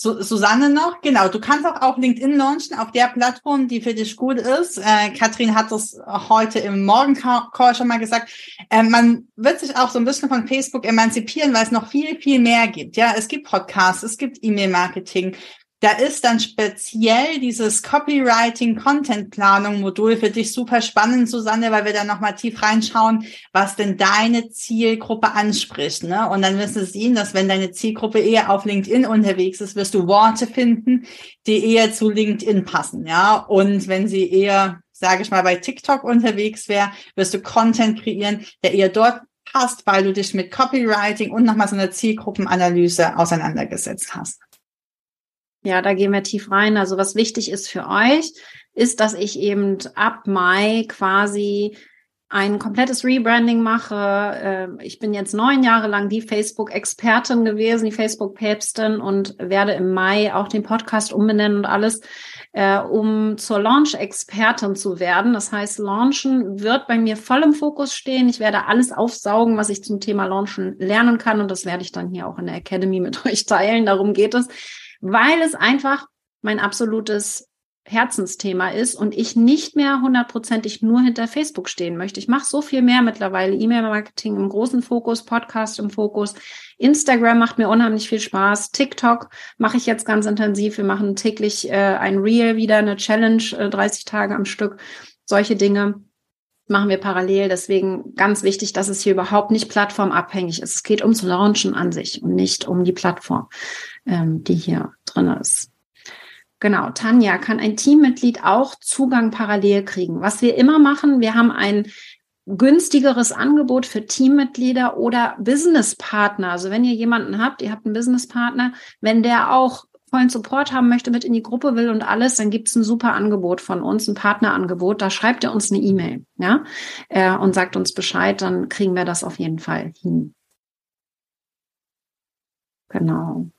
Susanne noch, genau. Du kannst auch auf LinkedIn launchen, auf der Plattform, die für dich gut ist. Äh, Katrin hat das heute im Morgencall schon mal gesagt. Äh, man wird sich auch so ein bisschen von Facebook emanzipieren, weil es noch viel, viel mehr gibt. Ja, es gibt Podcasts, es gibt E-Mail-Marketing, da ist dann speziell dieses Copywriting, Content-Planung Modul für dich super spannend, Susanne, weil wir da nochmal tief reinschauen, was denn deine Zielgruppe anspricht. Ne? Und dann wirst du sehen, dass wenn deine Zielgruppe eher auf LinkedIn unterwegs ist, wirst du Worte finden, die eher zu LinkedIn passen. Ja, und wenn sie eher, sage ich mal, bei TikTok unterwegs wäre, wirst du Content kreieren, der eher dort passt, weil du dich mit Copywriting und nochmal so einer Zielgruppenanalyse auseinandergesetzt hast. Ja, da gehen wir tief rein. Also was wichtig ist für euch, ist, dass ich eben ab Mai quasi ein komplettes Rebranding mache. Ähm, ich bin jetzt neun Jahre lang die Facebook-Expertin gewesen, die Facebook-Päpstin und werde im Mai auch den Podcast umbenennen und alles, äh, um zur Launch-Expertin zu werden. Das heißt, Launchen wird bei mir voll im Fokus stehen. Ich werde alles aufsaugen, was ich zum Thema Launchen lernen kann und das werde ich dann hier auch in der Academy mit euch teilen. Darum geht es weil es einfach mein absolutes Herzensthema ist und ich nicht mehr hundertprozentig nur hinter Facebook stehen möchte. Ich mache so viel mehr mittlerweile. E-Mail-Marketing im großen Fokus, Podcast im Fokus. Instagram macht mir unheimlich viel Spaß. TikTok mache ich jetzt ganz intensiv. Wir machen täglich äh, ein Reel wieder, eine Challenge, äh, 30 Tage am Stück. Solche Dinge machen wir parallel. Deswegen ganz wichtig, dass es hier überhaupt nicht plattformabhängig ist. Es geht ums Launchen an sich und nicht um die Plattform ähm, die hier drin ist. Genau, Tanja, kann ein Teammitglied auch Zugang parallel kriegen? Was wir immer machen, wir haben ein günstigeres Angebot für Teammitglieder oder Businesspartner. Also wenn ihr jemanden habt, ihr habt einen Businesspartner, wenn der auch vollen Support haben möchte, mit in die Gruppe will und alles, dann gibt es ein super Angebot von uns, ein Partnerangebot. Da schreibt ihr uns eine E-Mail, ja, äh, und sagt uns Bescheid, dann kriegen wir das auf jeden Fall hin. Genau.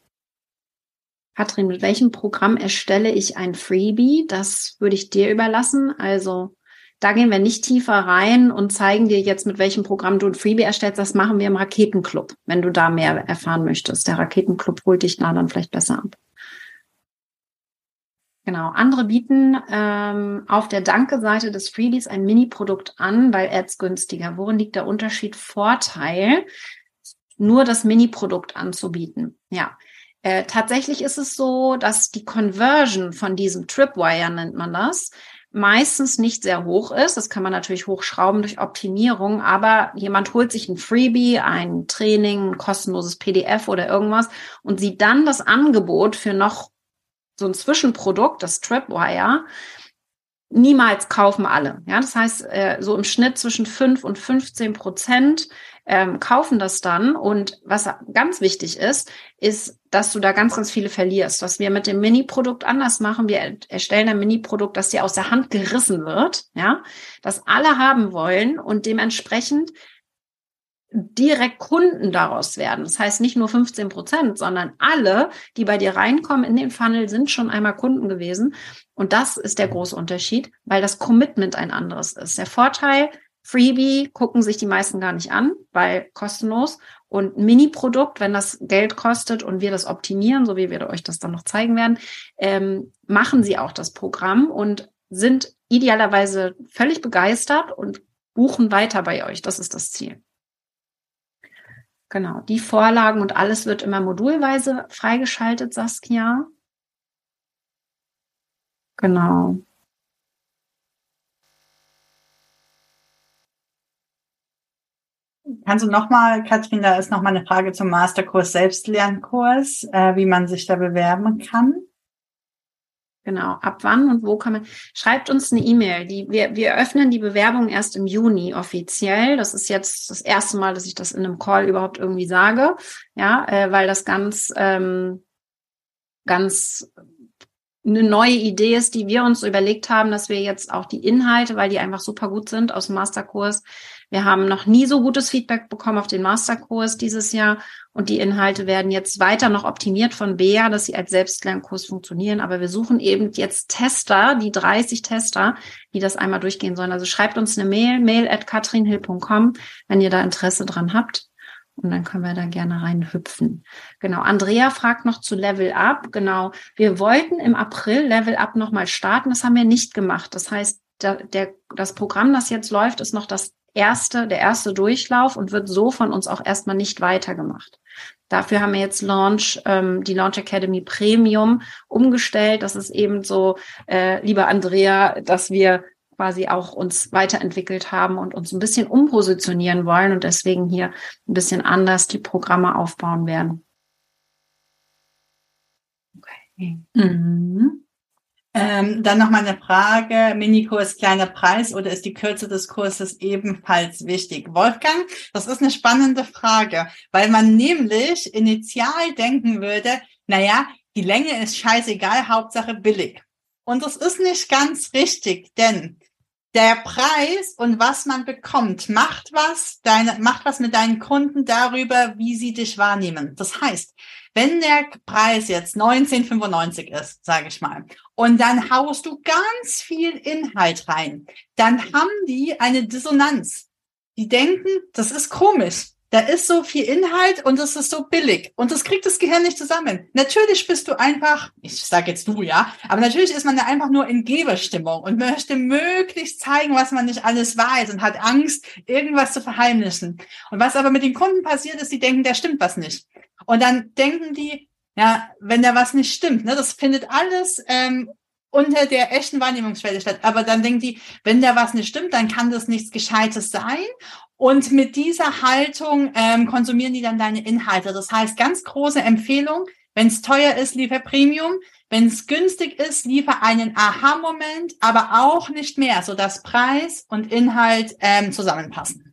Katrin, mit welchem Programm erstelle ich ein Freebie? Das würde ich dir überlassen. Also da gehen wir nicht tiefer rein und zeigen dir jetzt, mit welchem Programm du ein Freebie erstellst. Das machen wir im Raketenclub, wenn du da mehr erfahren möchtest. Der Raketenclub holt dich da dann vielleicht besser ab. Genau. Andere bieten ähm, auf der Danke-Seite des Freebies ein Mini-Produkt an, weil Ads günstiger. Worin liegt der Unterschied? Vorteil, nur das Mini-Produkt anzubieten. Ja, äh, tatsächlich ist es so, dass die Conversion von diesem Tripwire nennt man das, meistens nicht sehr hoch ist. Das kann man natürlich hochschrauben durch Optimierung, aber jemand holt sich ein Freebie, ein Training, ein kostenloses PDF oder irgendwas und sieht dann das Angebot für noch so ein Zwischenprodukt, das Tripwire, niemals kaufen alle. Ja, das heißt, äh, so im Schnitt zwischen 5 und 15 Prozent ähm, kaufen das dann. Und was ganz wichtig ist, ist, dass du da ganz, ganz viele verlierst. Was wir mit dem Mini-Produkt anders machen, wir erstellen ein Mini-Produkt, das dir aus der Hand gerissen wird, ja, das alle haben wollen und dementsprechend direkt Kunden daraus werden. Das heißt nicht nur 15 Prozent, sondern alle, die bei dir reinkommen in den Funnel, sind schon einmal Kunden gewesen. Und das ist der große Unterschied, weil das Commitment ein anderes ist. Der Vorteil, Freebie gucken sich die meisten gar nicht an, weil kostenlos. Und Mini-Produkt, wenn das Geld kostet und wir das optimieren, so wie wir euch das dann noch zeigen werden, ähm, machen sie auch das Programm und sind idealerweise völlig begeistert und buchen weiter bei euch. Das ist das Ziel. Genau, die Vorlagen und alles wird immer modulweise freigeschaltet, Saskia. Genau. Kannst du nochmal, Katrin, da ist nochmal eine Frage zum Masterkurs Selbstlernkurs, äh, wie man sich da bewerben kann. Genau, ab wann und wo kann man? Schreibt uns eine E-Mail. Die, wir, wir öffnen die Bewerbung erst im Juni offiziell. Das ist jetzt das erste Mal, dass ich das in einem Call überhaupt irgendwie sage. Ja, äh, weil das ganz, ähm, ganz eine neue Idee ist, die wir uns überlegt haben, dass wir jetzt auch die Inhalte, weil die einfach super gut sind aus dem Masterkurs, wir haben noch nie so gutes Feedback bekommen auf den Masterkurs dieses Jahr und die Inhalte werden jetzt weiter noch optimiert von Bea, dass sie als Selbstlernkurs funktionieren. Aber wir suchen eben jetzt Tester, die 30 Tester, die das einmal durchgehen sollen. Also schreibt uns eine Mail, mail at katrinhill.com, wenn ihr da Interesse dran habt. Und dann können wir da gerne reinhüpfen. Genau. Andrea fragt noch zu Level Up. Genau. Wir wollten im April Level Up nochmal starten. Das haben wir nicht gemacht. Das heißt, der, der, das Programm, das jetzt läuft, ist noch das erste, der erste Durchlauf und wird so von uns auch erstmal nicht weitergemacht. Dafür haben wir jetzt Launch, ähm, die Launch Academy Premium umgestellt. Das ist eben so, äh, lieber Andrea, dass wir quasi auch uns weiterentwickelt haben und uns ein bisschen umpositionieren wollen und deswegen hier ein bisschen anders die Programme aufbauen werden. Okay. Mhm. Ähm, dann noch mal eine Frage, Minikurs kleiner Preis oder ist die Kürze des Kurses ebenfalls wichtig? Wolfgang, das ist eine spannende Frage, weil man nämlich initial denken würde, naja, die Länge ist scheißegal, Hauptsache billig. Und das ist nicht ganz richtig, denn der Preis und was man bekommt, macht was, deine, macht was mit deinen Kunden darüber, wie sie dich wahrnehmen. Das heißt, wenn der Preis jetzt 1995 ist, sage ich mal, und dann haust du ganz viel Inhalt rein, dann haben die eine Dissonanz. Die denken, das ist komisch. Da ist so viel Inhalt und es ist so billig und das kriegt das Gehirn nicht zusammen. Natürlich bist du einfach, ich sage jetzt du ja, aber natürlich ist man da einfach nur in Geberstimmung und möchte möglichst zeigen, was man nicht alles weiß und hat Angst, irgendwas zu verheimlichen. Und was aber mit den Kunden passiert ist, die denken, da stimmt was nicht. Und dann denken die, ja, wenn da was nicht stimmt, ne, das findet alles ähm, unter der echten Wahrnehmungsschwelle statt. Aber dann denken die, wenn da was nicht stimmt, dann kann das nichts Gescheites sein. Und mit dieser Haltung ähm, konsumieren die dann deine Inhalte. Das heißt, ganz große Empfehlung, wenn es teuer ist, liefer Premium. Wenn es günstig ist, liefer einen Aha-Moment, aber auch nicht mehr, sodass Preis und Inhalt ähm, zusammenpassen.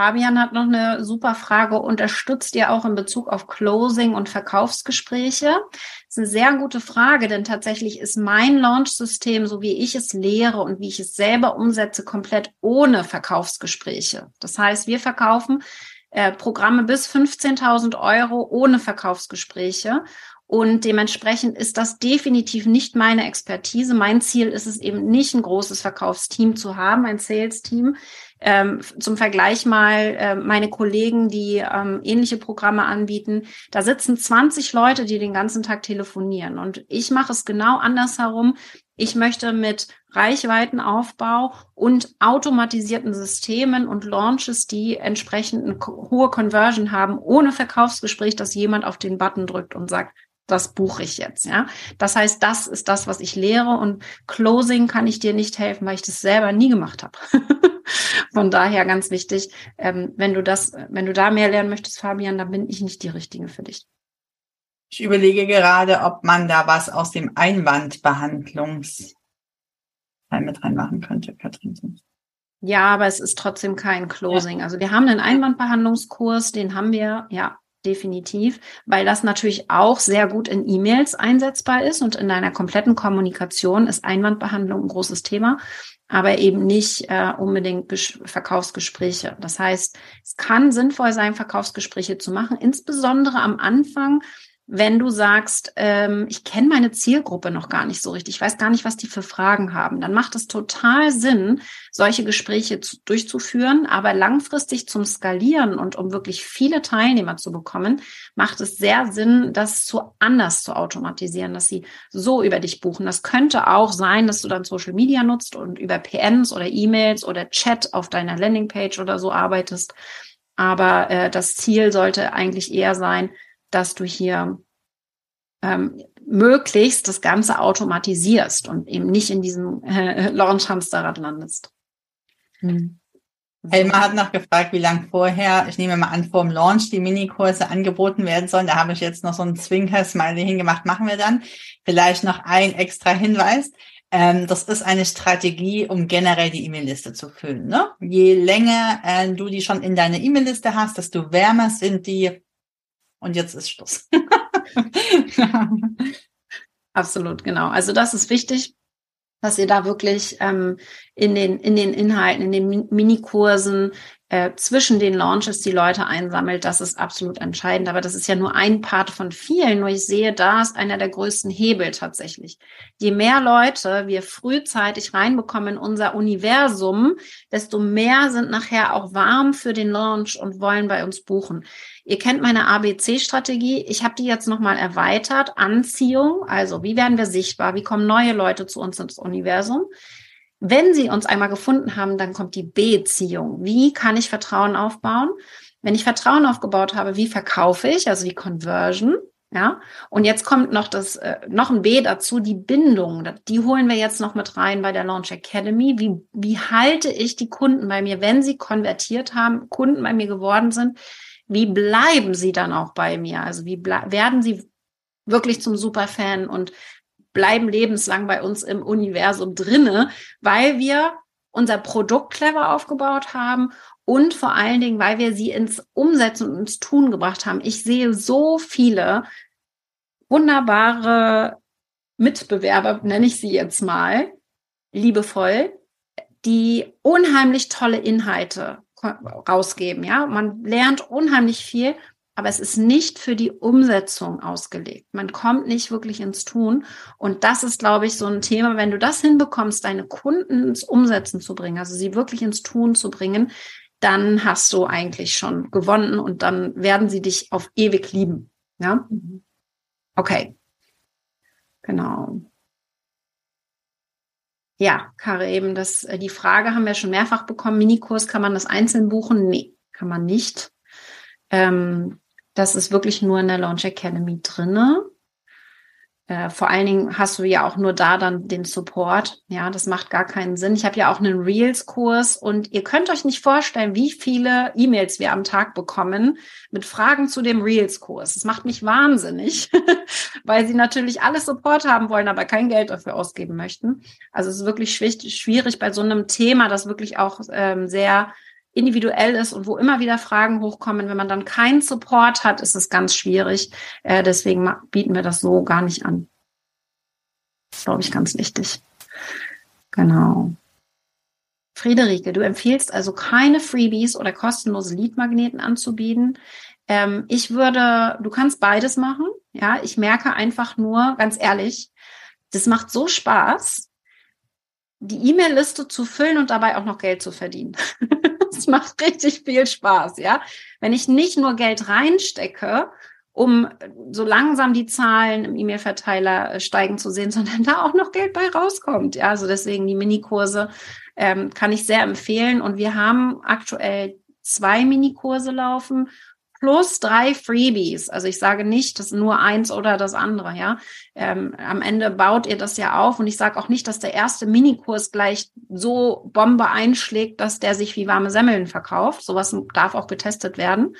Fabian hat noch eine super Frage. Unterstützt ihr auch in Bezug auf Closing und Verkaufsgespräche? Das ist eine sehr gute Frage, denn tatsächlich ist mein Launch-System, so wie ich es lehre und wie ich es selber umsetze, komplett ohne Verkaufsgespräche. Das heißt, wir verkaufen äh, Programme bis 15.000 Euro ohne Verkaufsgespräche. Und dementsprechend ist das definitiv nicht meine Expertise. Mein Ziel ist es eben nicht, ein großes Verkaufsteam zu haben, ein Sales-Team. Ähm, zum Vergleich mal äh, meine Kollegen, die ähm, ähnliche Programme anbieten, da sitzen 20 Leute, die den ganzen Tag telefonieren. Und ich mache es genau andersherum. Ich möchte mit Reichweitenaufbau und automatisierten Systemen und Launches, die entsprechend eine hohe Conversion haben, ohne Verkaufsgespräch, dass jemand auf den Button drückt und sagt, das buche ich jetzt, ja. Das heißt, das ist das, was ich lehre und Closing kann ich dir nicht helfen, weil ich das selber nie gemacht habe. Von daher ganz wichtig, ähm, wenn du das, wenn du da mehr lernen möchtest, Fabian, dann bin ich nicht die Richtige für dich. Ich überlege gerade, ob man da was aus dem Einwandbehandlungs mit reinmachen könnte, Katrin. Ja, aber es ist trotzdem kein Closing. Ja. Also wir haben einen Einwandbehandlungskurs, den haben wir, ja, definitiv, weil das natürlich auch sehr gut in E-Mails einsetzbar ist und in deiner kompletten Kommunikation ist Einwandbehandlung ein großes Thema aber eben nicht äh, unbedingt Ges Verkaufsgespräche. Das heißt, es kann sinnvoll sein, Verkaufsgespräche zu machen, insbesondere am Anfang, wenn du sagst, ähm, ich kenne meine Zielgruppe noch gar nicht so richtig, ich weiß gar nicht, was die für Fragen haben, dann macht es total Sinn, solche Gespräche zu, durchzuführen. Aber langfristig zum Skalieren und um wirklich viele Teilnehmer zu bekommen, macht es sehr Sinn, das zu anders zu automatisieren, dass sie so über dich buchen. Das könnte auch sein, dass du dann Social Media nutzt und über PNs oder E-Mails oder Chat auf deiner Landingpage oder so arbeitest. Aber äh, das Ziel sollte eigentlich eher sein, dass du hier ähm, möglichst das Ganze automatisierst und eben nicht in diesem äh, Launch-Hamsterrad landest. Hm. Helma hat noch gefragt, wie lange vorher, ich nehme mal an, vor dem Launch die Minikurse angeboten werden sollen. Da habe ich jetzt noch so ein Zwinker-Smiley hingemacht. Machen wir dann. Vielleicht noch ein extra Hinweis. Ähm, das ist eine Strategie, um generell die E-Mail-Liste zu füllen. Ne? Je länger äh, du die schon in deiner E-Mail-Liste hast, desto wärmer sind die und jetzt ist Schluss. Absolut, genau. Also das ist wichtig, dass ihr da wirklich ähm, in, den, in den Inhalten, in den Minikursen äh, zwischen den Launches die Leute einsammelt, das ist absolut entscheidend. Aber das ist ja nur ein Part von vielen. Nur ich sehe, da ist einer der größten Hebel tatsächlich. Je mehr Leute wir frühzeitig reinbekommen in unser Universum, desto mehr sind nachher auch warm für den Launch und wollen bei uns buchen. Ihr kennt meine ABC-Strategie. Ich habe die jetzt nochmal erweitert. Anziehung, also wie werden wir sichtbar? Wie kommen neue Leute zu uns ins Universum? Wenn sie uns einmal gefunden haben, dann kommt die Beziehung. Wie kann ich Vertrauen aufbauen? Wenn ich Vertrauen aufgebaut habe, wie verkaufe ich? Also die Conversion. Ja, und jetzt kommt noch das, äh, noch ein B dazu, die Bindung. Die holen wir jetzt noch mit rein bei der Launch Academy. Wie, wie halte ich die Kunden bei mir, wenn sie konvertiert haben, Kunden bei mir geworden sind? Wie bleiben sie dann auch bei mir? Also wie werden sie wirklich zum Superfan und bleiben lebenslang bei uns im Universum drinne, weil wir unser Produkt clever aufgebaut haben und vor allen Dingen, weil wir sie ins Umsetzen und ins Tun gebracht haben. Ich sehe so viele wunderbare Mitbewerber, nenne ich sie jetzt mal, liebevoll, die unheimlich tolle Inhalte rausgeben. Ja, man lernt unheimlich viel aber es ist nicht für die Umsetzung ausgelegt. Man kommt nicht wirklich ins Tun. Und das ist, glaube ich, so ein Thema, wenn du das hinbekommst, deine Kunden ins Umsetzen zu bringen, also sie wirklich ins Tun zu bringen, dann hast du eigentlich schon gewonnen und dann werden sie dich auf ewig lieben. Ja? Okay. Genau. Ja, Kare, eben das, äh, die Frage haben wir schon mehrfach bekommen. Minikurs, kann man das einzeln buchen? Nee, kann man nicht. Ähm, das ist wirklich nur in der Launch Academy drinne. Äh, vor allen Dingen hast du ja auch nur da dann den Support. Ja, das macht gar keinen Sinn. Ich habe ja auch einen Reels-Kurs und ihr könnt euch nicht vorstellen, wie viele E-Mails wir am Tag bekommen mit Fragen zu dem Reels-Kurs. Das macht mich wahnsinnig, weil sie natürlich alles Support haben wollen, aber kein Geld dafür ausgeben möchten. Also es ist wirklich schwierig bei so einem Thema, das wirklich auch ähm, sehr individuell ist und wo immer wieder Fragen hochkommen. Wenn man dann keinen Support hat, ist es ganz schwierig. Äh, deswegen bieten wir das so gar nicht an. Glaube ich, ganz wichtig. Genau. Friederike, du empfiehlst also keine Freebies oder kostenlose Leadmagneten anzubieten. Ähm, ich würde, du kannst beides machen. Ja, ich merke einfach nur, ganz ehrlich, das macht so Spaß, die E-Mail-Liste zu füllen und dabei auch noch Geld zu verdienen. Es macht richtig viel Spaß, ja. Wenn ich nicht nur Geld reinstecke, um so langsam die Zahlen im E-Mail-Verteiler äh, steigen zu sehen, sondern da auch noch Geld bei rauskommt. Ja, also deswegen die Minikurse ähm, kann ich sehr empfehlen. Und wir haben aktuell zwei Minikurse laufen plus drei Freebies. Also ich sage nicht, das nur eins oder das andere, ja. Ähm, am Ende baut ihr das ja auf und ich sage auch nicht, dass der erste Minikurs gleich so Bombe einschlägt, dass der sich wie warme Semmeln verkauft. Sowas darf auch getestet werden.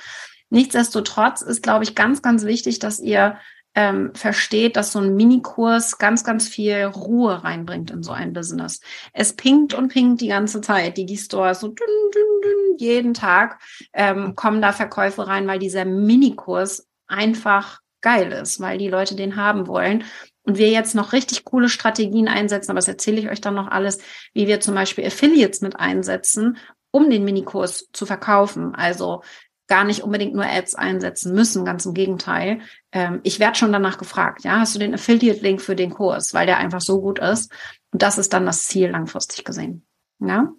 Nichtsdestotrotz ist, glaube ich, ganz, ganz wichtig, dass ihr ähm, versteht, dass so ein Minikurs ganz, ganz viel Ruhe reinbringt in so ein Business. Es pinkt und pinkt die ganze Zeit. Die, die Stores so dünn, dünn, dünn, jeden Tag ähm, kommen da Verkäufe rein, weil dieser Minikurs einfach geil ist, weil die Leute den haben wollen. Und wir jetzt noch richtig coole Strategien einsetzen, aber das erzähle ich euch dann noch alles, wie wir zum Beispiel Affiliates mit einsetzen, um den Minikurs zu verkaufen. Also gar nicht unbedingt nur Ads einsetzen müssen, ganz im Gegenteil. Ähm, ich werde schon danach gefragt, ja, hast du den Affiliate-Link für den Kurs, weil der einfach so gut ist. Und das ist dann das Ziel langfristig gesehen. Ja.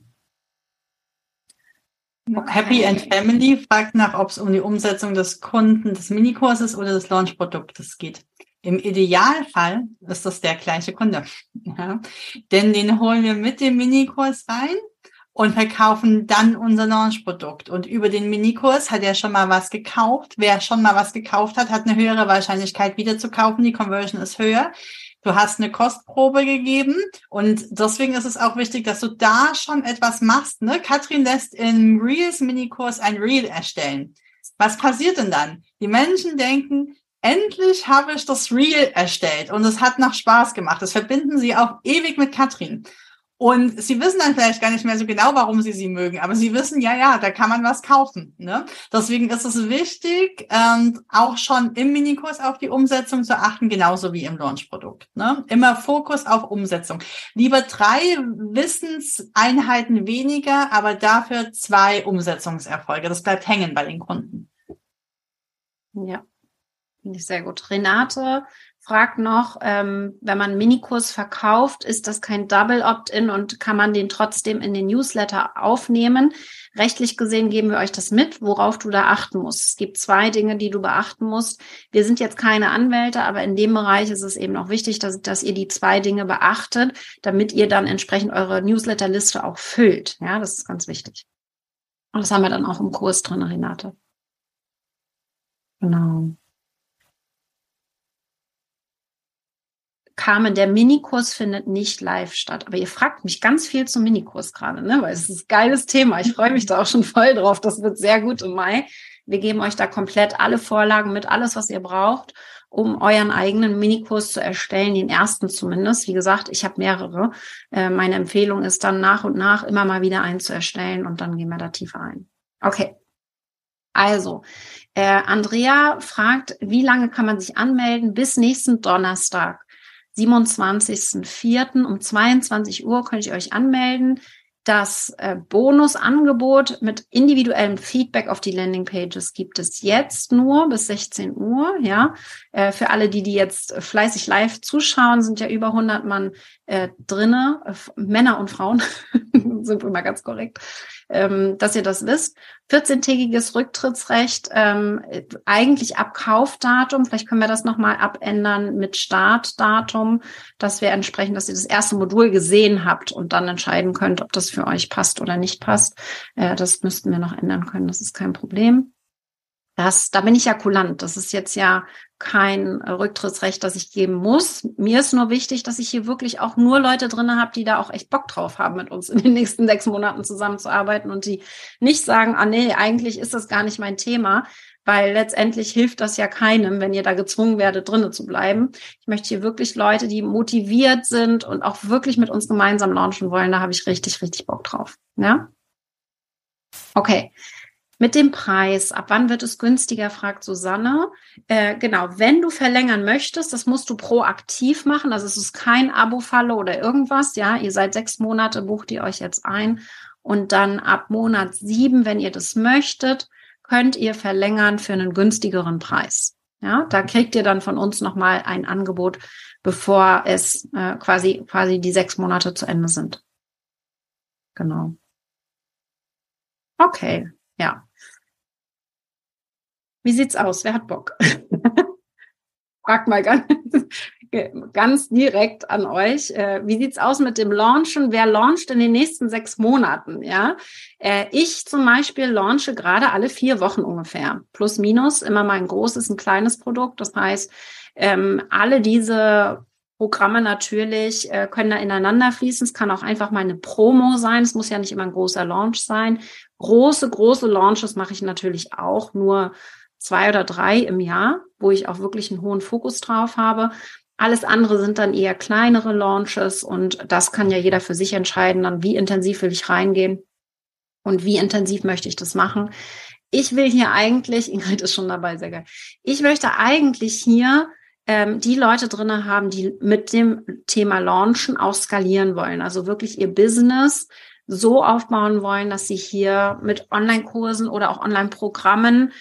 Okay. Happy and Family fragt nach, ob es um die Umsetzung des Kunden des Minikurses oder des Launchproduktes geht. Im Idealfall ist das der gleiche Kunde. Ja. Denn den holen wir mit dem Minikurs rein und verkaufen dann unser Launch-Produkt. Und über den Minikurs hat er schon mal was gekauft. Wer schon mal was gekauft hat, hat eine höhere Wahrscheinlichkeit wieder zu kaufen. Die Conversion ist höher. Du hast eine Kostprobe gegeben und deswegen ist es auch wichtig, dass du da schon etwas machst. Ne? Katrin lässt im Reels Minikurs ein Reel erstellen. Was passiert denn dann? Die Menschen denken, endlich habe ich das Reel erstellt und es hat noch Spaß gemacht. Das verbinden sie auch ewig mit Katrin. Und sie wissen dann vielleicht gar nicht mehr so genau, warum sie sie mögen, aber sie wissen, ja, ja, da kann man was kaufen. Ne? Deswegen ist es wichtig, ähm, auch schon im Minikurs auf die Umsetzung zu achten, genauso wie im Launchprodukt. Ne? Immer Fokus auf Umsetzung. Lieber drei Wissenseinheiten weniger, aber dafür zwei Umsetzungserfolge. Das bleibt hängen bei den Kunden. Ja, finde ich sehr gut. Renate, fragt noch, ähm, wenn man einen Minikurs verkauft, ist das kein Double Opt-in und kann man den trotzdem in den Newsletter aufnehmen? Rechtlich gesehen geben wir euch das mit, worauf du da achten musst. Es gibt zwei Dinge, die du beachten musst. Wir sind jetzt keine Anwälte, aber in dem Bereich ist es eben auch wichtig, dass, dass ihr die zwei Dinge beachtet, damit ihr dann entsprechend eure Newsletterliste auch füllt. Ja, das ist ganz wichtig. Und das haben wir dann auch im Kurs drin, Renate. Genau. Carmen, der Minikurs findet nicht live statt. Aber ihr fragt mich ganz viel zum Minikurs gerade, ne? weil es ist ein geiles Thema. Ich freue mich da auch schon voll drauf. Das wird sehr gut im Mai. Wir geben euch da komplett alle Vorlagen mit, alles, was ihr braucht, um euren eigenen Minikurs zu erstellen, den ersten zumindest. Wie gesagt, ich habe mehrere. Äh, meine Empfehlung ist dann nach und nach immer mal wieder einen zu erstellen und dann gehen wir da tiefer ein. Okay. Also, äh, Andrea fragt, wie lange kann man sich anmelden? Bis nächsten Donnerstag. 27.04. um 22 Uhr könnt ihr euch anmelden. Das äh, Bonusangebot mit individuellem Feedback auf die Landingpages gibt es jetzt nur bis 16 Uhr. Ja, äh, für alle, die die jetzt fleißig live zuschauen, sind ja über 100 Mann äh, drinne, äh, Männer und Frauen, sind wir mal ganz korrekt ähm, dass ihr das wisst. 14-tägiges Rücktrittsrecht, ähm, eigentlich ab Kaufdatum. Vielleicht können wir das nochmal abändern mit Startdatum, dass wir entsprechend, dass ihr das erste Modul gesehen habt und dann entscheiden könnt, ob das für euch passt oder nicht passt. Äh, das müssten wir noch ändern können. Das ist kein Problem. Das, da bin ich ja kulant. Das ist jetzt ja kein Rücktrittsrecht, das ich geben muss. Mir ist nur wichtig, dass ich hier wirklich auch nur Leute drin habe, die da auch echt Bock drauf haben, mit uns in den nächsten sechs Monaten zusammenzuarbeiten und die nicht sagen, ah nee, eigentlich ist das gar nicht mein Thema, weil letztendlich hilft das ja keinem, wenn ihr da gezwungen werdet, drinnen zu bleiben. Ich möchte hier wirklich Leute, die motiviert sind und auch wirklich mit uns gemeinsam launchen wollen. Da habe ich richtig, richtig Bock drauf. Ja? Okay. Mit dem Preis, ab wann wird es günstiger, fragt Susanne. Äh, genau, wenn du verlängern möchtest, das musst du proaktiv machen. Also es ist kein Abo-Falle oder irgendwas. Ja, ihr seid sechs Monate, bucht ihr euch jetzt ein. Und dann ab Monat sieben, wenn ihr das möchtet, könnt ihr verlängern für einen günstigeren Preis. Ja, da kriegt ihr dann von uns nochmal ein Angebot, bevor es äh, quasi, quasi die sechs Monate zu Ende sind. Genau. Okay, ja. Wie sieht's aus? Wer hat Bock? Frag mal ganz, ganz direkt an euch. Äh, wie sieht's aus mit dem Launchen? Wer launcht in den nächsten sechs Monaten? Ja, äh, ich zum Beispiel launche gerade alle vier Wochen ungefähr. Plus minus immer mal ein großes, ein kleines Produkt. Das heißt, ähm, alle diese Programme natürlich äh, können da ineinander fließen. Es kann auch einfach mal eine Promo sein. Es muss ja nicht immer ein großer Launch sein. Große, große Launches mache ich natürlich auch nur zwei oder drei im Jahr, wo ich auch wirklich einen hohen Fokus drauf habe. Alles andere sind dann eher kleinere Launches und das kann ja jeder für sich entscheiden, dann wie intensiv will ich reingehen und wie intensiv möchte ich das machen. Ich will hier eigentlich, Ingrid ist schon dabei, sehr geil. Ich möchte eigentlich hier ähm, die Leute drinne haben, die mit dem Thema Launchen auch skalieren wollen. Also wirklich ihr Business so aufbauen wollen, dass sie hier mit Online-Kursen oder auch Online-Programmen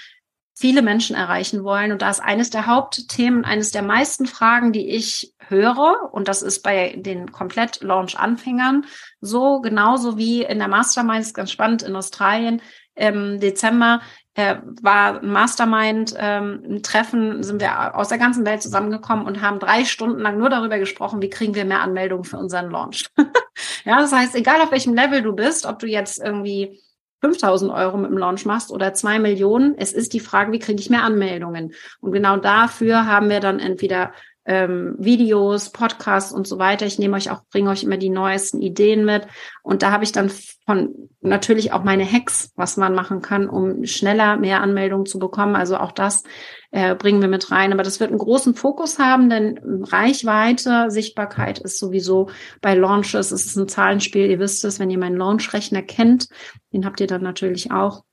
viele Menschen erreichen wollen. Und da ist eines der Hauptthemen, eines der meisten Fragen, die ich höre, und das ist bei den Komplett-Launch-Anfängern so, genauso wie in der Mastermind, ist ganz spannend, in Australien im Dezember äh, war ein Mastermind, ähm, ein Treffen, sind wir aus der ganzen Welt zusammengekommen und haben drei Stunden lang nur darüber gesprochen, wie kriegen wir mehr Anmeldungen für unseren Launch. ja, das heißt, egal auf welchem Level du bist, ob du jetzt irgendwie 5000 Euro mit dem Launch machst oder zwei Millionen. Es ist die Frage, wie kriege ich mehr Anmeldungen? Und genau dafür haben wir dann entweder ähm, Videos, Podcasts und so weiter. Ich nehme euch auch, bringe euch immer die neuesten Ideen mit. Und da habe ich dann von natürlich auch meine Hacks, was man machen kann, um schneller mehr Anmeldungen zu bekommen. Also auch das äh, bringen wir mit rein. Aber das wird einen großen Fokus haben, denn Reichweite, Sichtbarkeit ist sowieso bei Launches, es ist ein Zahlenspiel. Ihr wisst es, wenn ihr meinen Launch-Rechner kennt, den habt ihr dann natürlich auch.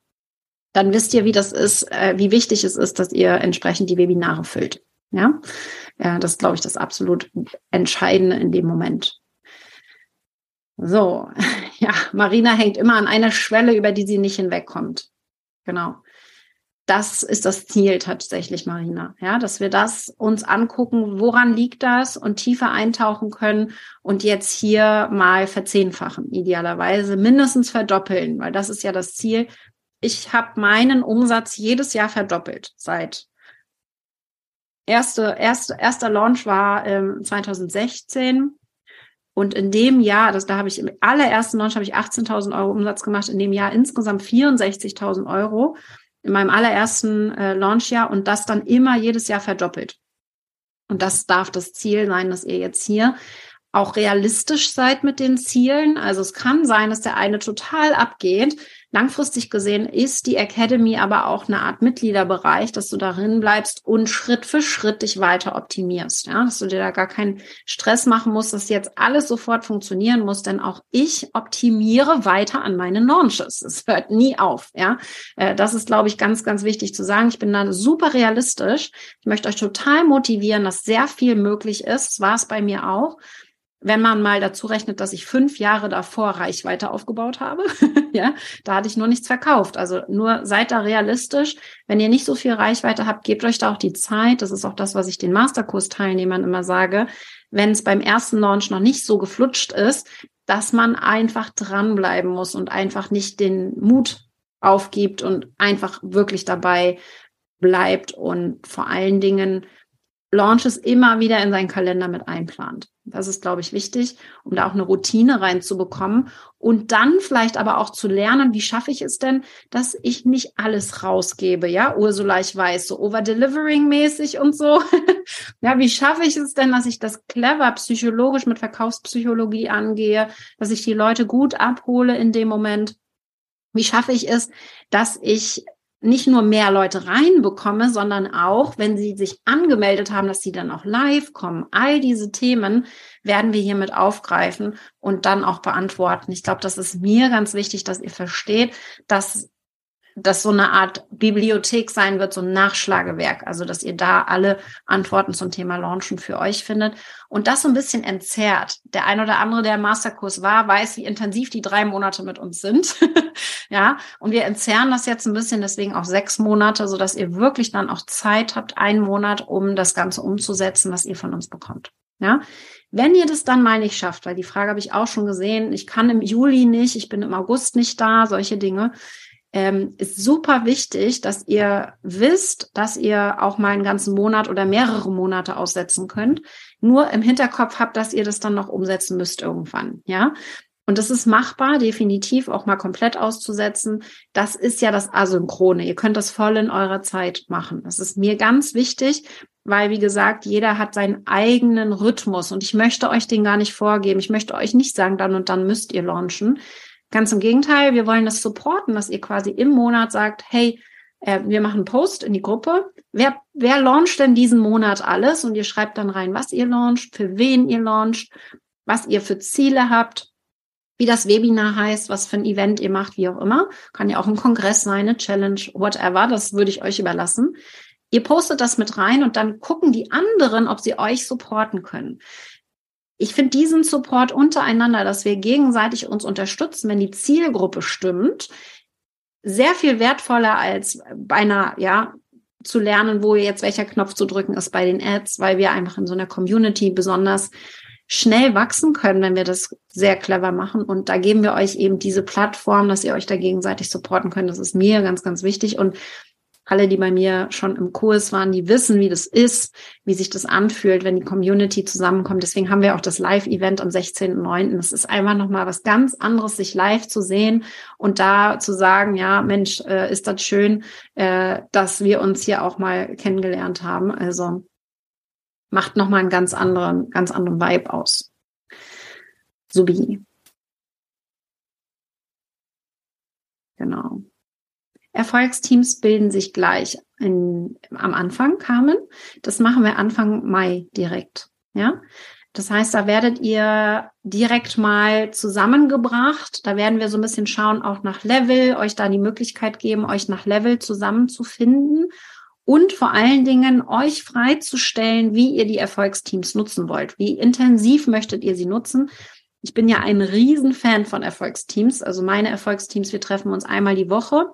Dann wisst ihr, wie das ist, äh, wie wichtig es ist, dass ihr entsprechend die Webinare füllt. Ja, ja das glaube ich, das absolut Entscheidende in dem Moment. So, ja, Marina hängt immer an einer Schwelle, über die sie nicht hinwegkommt. Genau. Das ist das Ziel tatsächlich, Marina. Ja, dass wir das uns angucken, woran liegt das und tiefer eintauchen können und jetzt hier mal verzehnfachen, idealerweise mindestens verdoppeln, weil das ist ja das Ziel. Ich habe meinen Umsatz jedes Jahr verdoppelt seit erste, erste, erster Launch war ähm, 2016. Und in dem Jahr, das, da habe ich im allerersten Launch habe ich 18.000 Euro Umsatz gemacht, in dem Jahr insgesamt 64.000 Euro in meinem allerersten äh, Launchjahr und das dann immer jedes Jahr verdoppelt. Und das darf das Ziel sein, dass ihr jetzt hier auch realistisch seid mit den Zielen. Also es kann sein, dass der eine total abgeht, Langfristig gesehen ist die Academy aber auch eine Art Mitgliederbereich, dass du darin bleibst und Schritt für Schritt dich weiter optimierst. Ja, dass du dir da gar keinen Stress machen musst, dass jetzt alles sofort funktionieren muss, denn auch ich optimiere weiter an meinen Launches. Es hört nie auf. Ja, äh, das ist, glaube ich, ganz, ganz wichtig zu sagen. Ich bin da super realistisch. Ich möchte euch total motivieren, dass sehr viel möglich ist. Das war es bei mir auch wenn man mal dazu rechnet, dass ich fünf Jahre davor Reichweite aufgebaut habe, ja, da hatte ich nur nichts verkauft. Also nur seid da realistisch. Wenn ihr nicht so viel Reichweite habt, gebt euch da auch die Zeit. Das ist auch das, was ich den Masterkurs-Teilnehmern immer sage. Wenn es beim ersten Launch noch nicht so geflutscht ist, dass man einfach dranbleiben muss und einfach nicht den Mut aufgibt und einfach wirklich dabei bleibt und vor allen Dingen Launches immer wieder in seinen Kalender mit einplant. Das ist, glaube ich, wichtig, um da auch eine Routine reinzubekommen und dann vielleicht aber auch zu lernen, wie schaffe ich es denn, dass ich nicht alles rausgebe, ja, Ursula, ich weiß, so overdelivering mäßig und so. ja, wie schaffe ich es denn, dass ich das clever psychologisch mit Verkaufspsychologie angehe, dass ich die Leute gut abhole in dem Moment? Wie schaffe ich es, dass ich nicht nur mehr Leute reinbekomme, sondern auch, wenn sie sich angemeldet haben, dass sie dann auch live kommen. All diese Themen werden wir hiermit aufgreifen und dann auch beantworten. Ich glaube, das ist mir ganz wichtig, dass ihr versteht, dass das so eine Art Bibliothek sein wird, so ein Nachschlagewerk. Also, dass ihr da alle Antworten zum Thema Launchen für euch findet und das so ein bisschen entzerrt. Der ein oder andere, der im Masterkurs war, weiß, wie intensiv die drei Monate mit uns sind. ja, und wir entzerren das jetzt ein bisschen, deswegen auch sechs Monate, so dass ihr wirklich dann auch Zeit habt, einen Monat, um das Ganze umzusetzen, was ihr von uns bekommt. Ja, wenn ihr das dann mal nicht schafft, weil die Frage habe ich auch schon gesehen, ich kann im Juli nicht, ich bin im August nicht da, solche Dinge, ähm, ist super wichtig, dass ihr wisst, dass ihr auch mal einen ganzen Monat oder mehrere Monate aussetzen könnt. Nur im Hinterkopf habt, dass ihr das dann noch umsetzen müsst irgendwann. Ja, und das ist machbar, definitiv auch mal komplett auszusetzen. Das ist ja das Asynchrone. Ihr könnt das voll in eurer Zeit machen. Das ist mir ganz wichtig, weil, wie gesagt, jeder hat seinen eigenen Rhythmus und ich möchte euch den gar nicht vorgeben. Ich möchte euch nicht sagen, dann und dann müsst ihr launchen, Ganz im Gegenteil, wir wollen das supporten, dass ihr quasi im Monat sagt, hey, äh, wir machen einen Post in die Gruppe. Wer, wer launcht denn diesen Monat alles? Und ihr schreibt dann rein, was ihr launcht, für wen ihr launcht, was ihr für Ziele habt, wie das Webinar heißt, was für ein Event ihr macht, wie auch immer. Kann ja auch ein Kongress sein, eine Challenge, whatever. Das würde ich euch überlassen. Ihr postet das mit rein und dann gucken die anderen, ob sie euch supporten können ich finde diesen Support untereinander, dass wir gegenseitig uns unterstützen, wenn die Zielgruppe stimmt, sehr viel wertvoller als bei einer, ja, zu lernen, wo jetzt welcher Knopf zu drücken ist bei den Ads, weil wir einfach in so einer Community besonders schnell wachsen können, wenn wir das sehr clever machen. Und da geben wir euch eben diese Plattform, dass ihr euch da gegenseitig supporten könnt. Das ist mir ganz, ganz wichtig. Und alle, die bei mir schon im Kurs waren, die wissen, wie das ist, wie sich das anfühlt, wenn die Community zusammenkommt. Deswegen haben wir auch das Live-Event am 16.09. Es ist einfach nochmal was ganz anderes, sich live zu sehen und da zu sagen, ja, Mensch, äh, ist das schön, äh, dass wir uns hier auch mal kennengelernt haben. Also macht nochmal einen ganz anderen, ganz anderen Vibe aus. Subi. Genau. Erfolgsteams bilden sich gleich in, am Anfang, Carmen. Das machen wir Anfang Mai direkt. Ja. Das heißt, da werdet ihr direkt mal zusammengebracht. Da werden wir so ein bisschen schauen, auch nach Level, euch da die Möglichkeit geben, euch nach Level zusammenzufinden und vor allen Dingen euch freizustellen, wie ihr die Erfolgsteams nutzen wollt. Wie intensiv möchtet ihr sie nutzen? Ich bin ja ein Riesenfan von Erfolgsteams. Also meine Erfolgsteams, wir treffen uns einmal die Woche,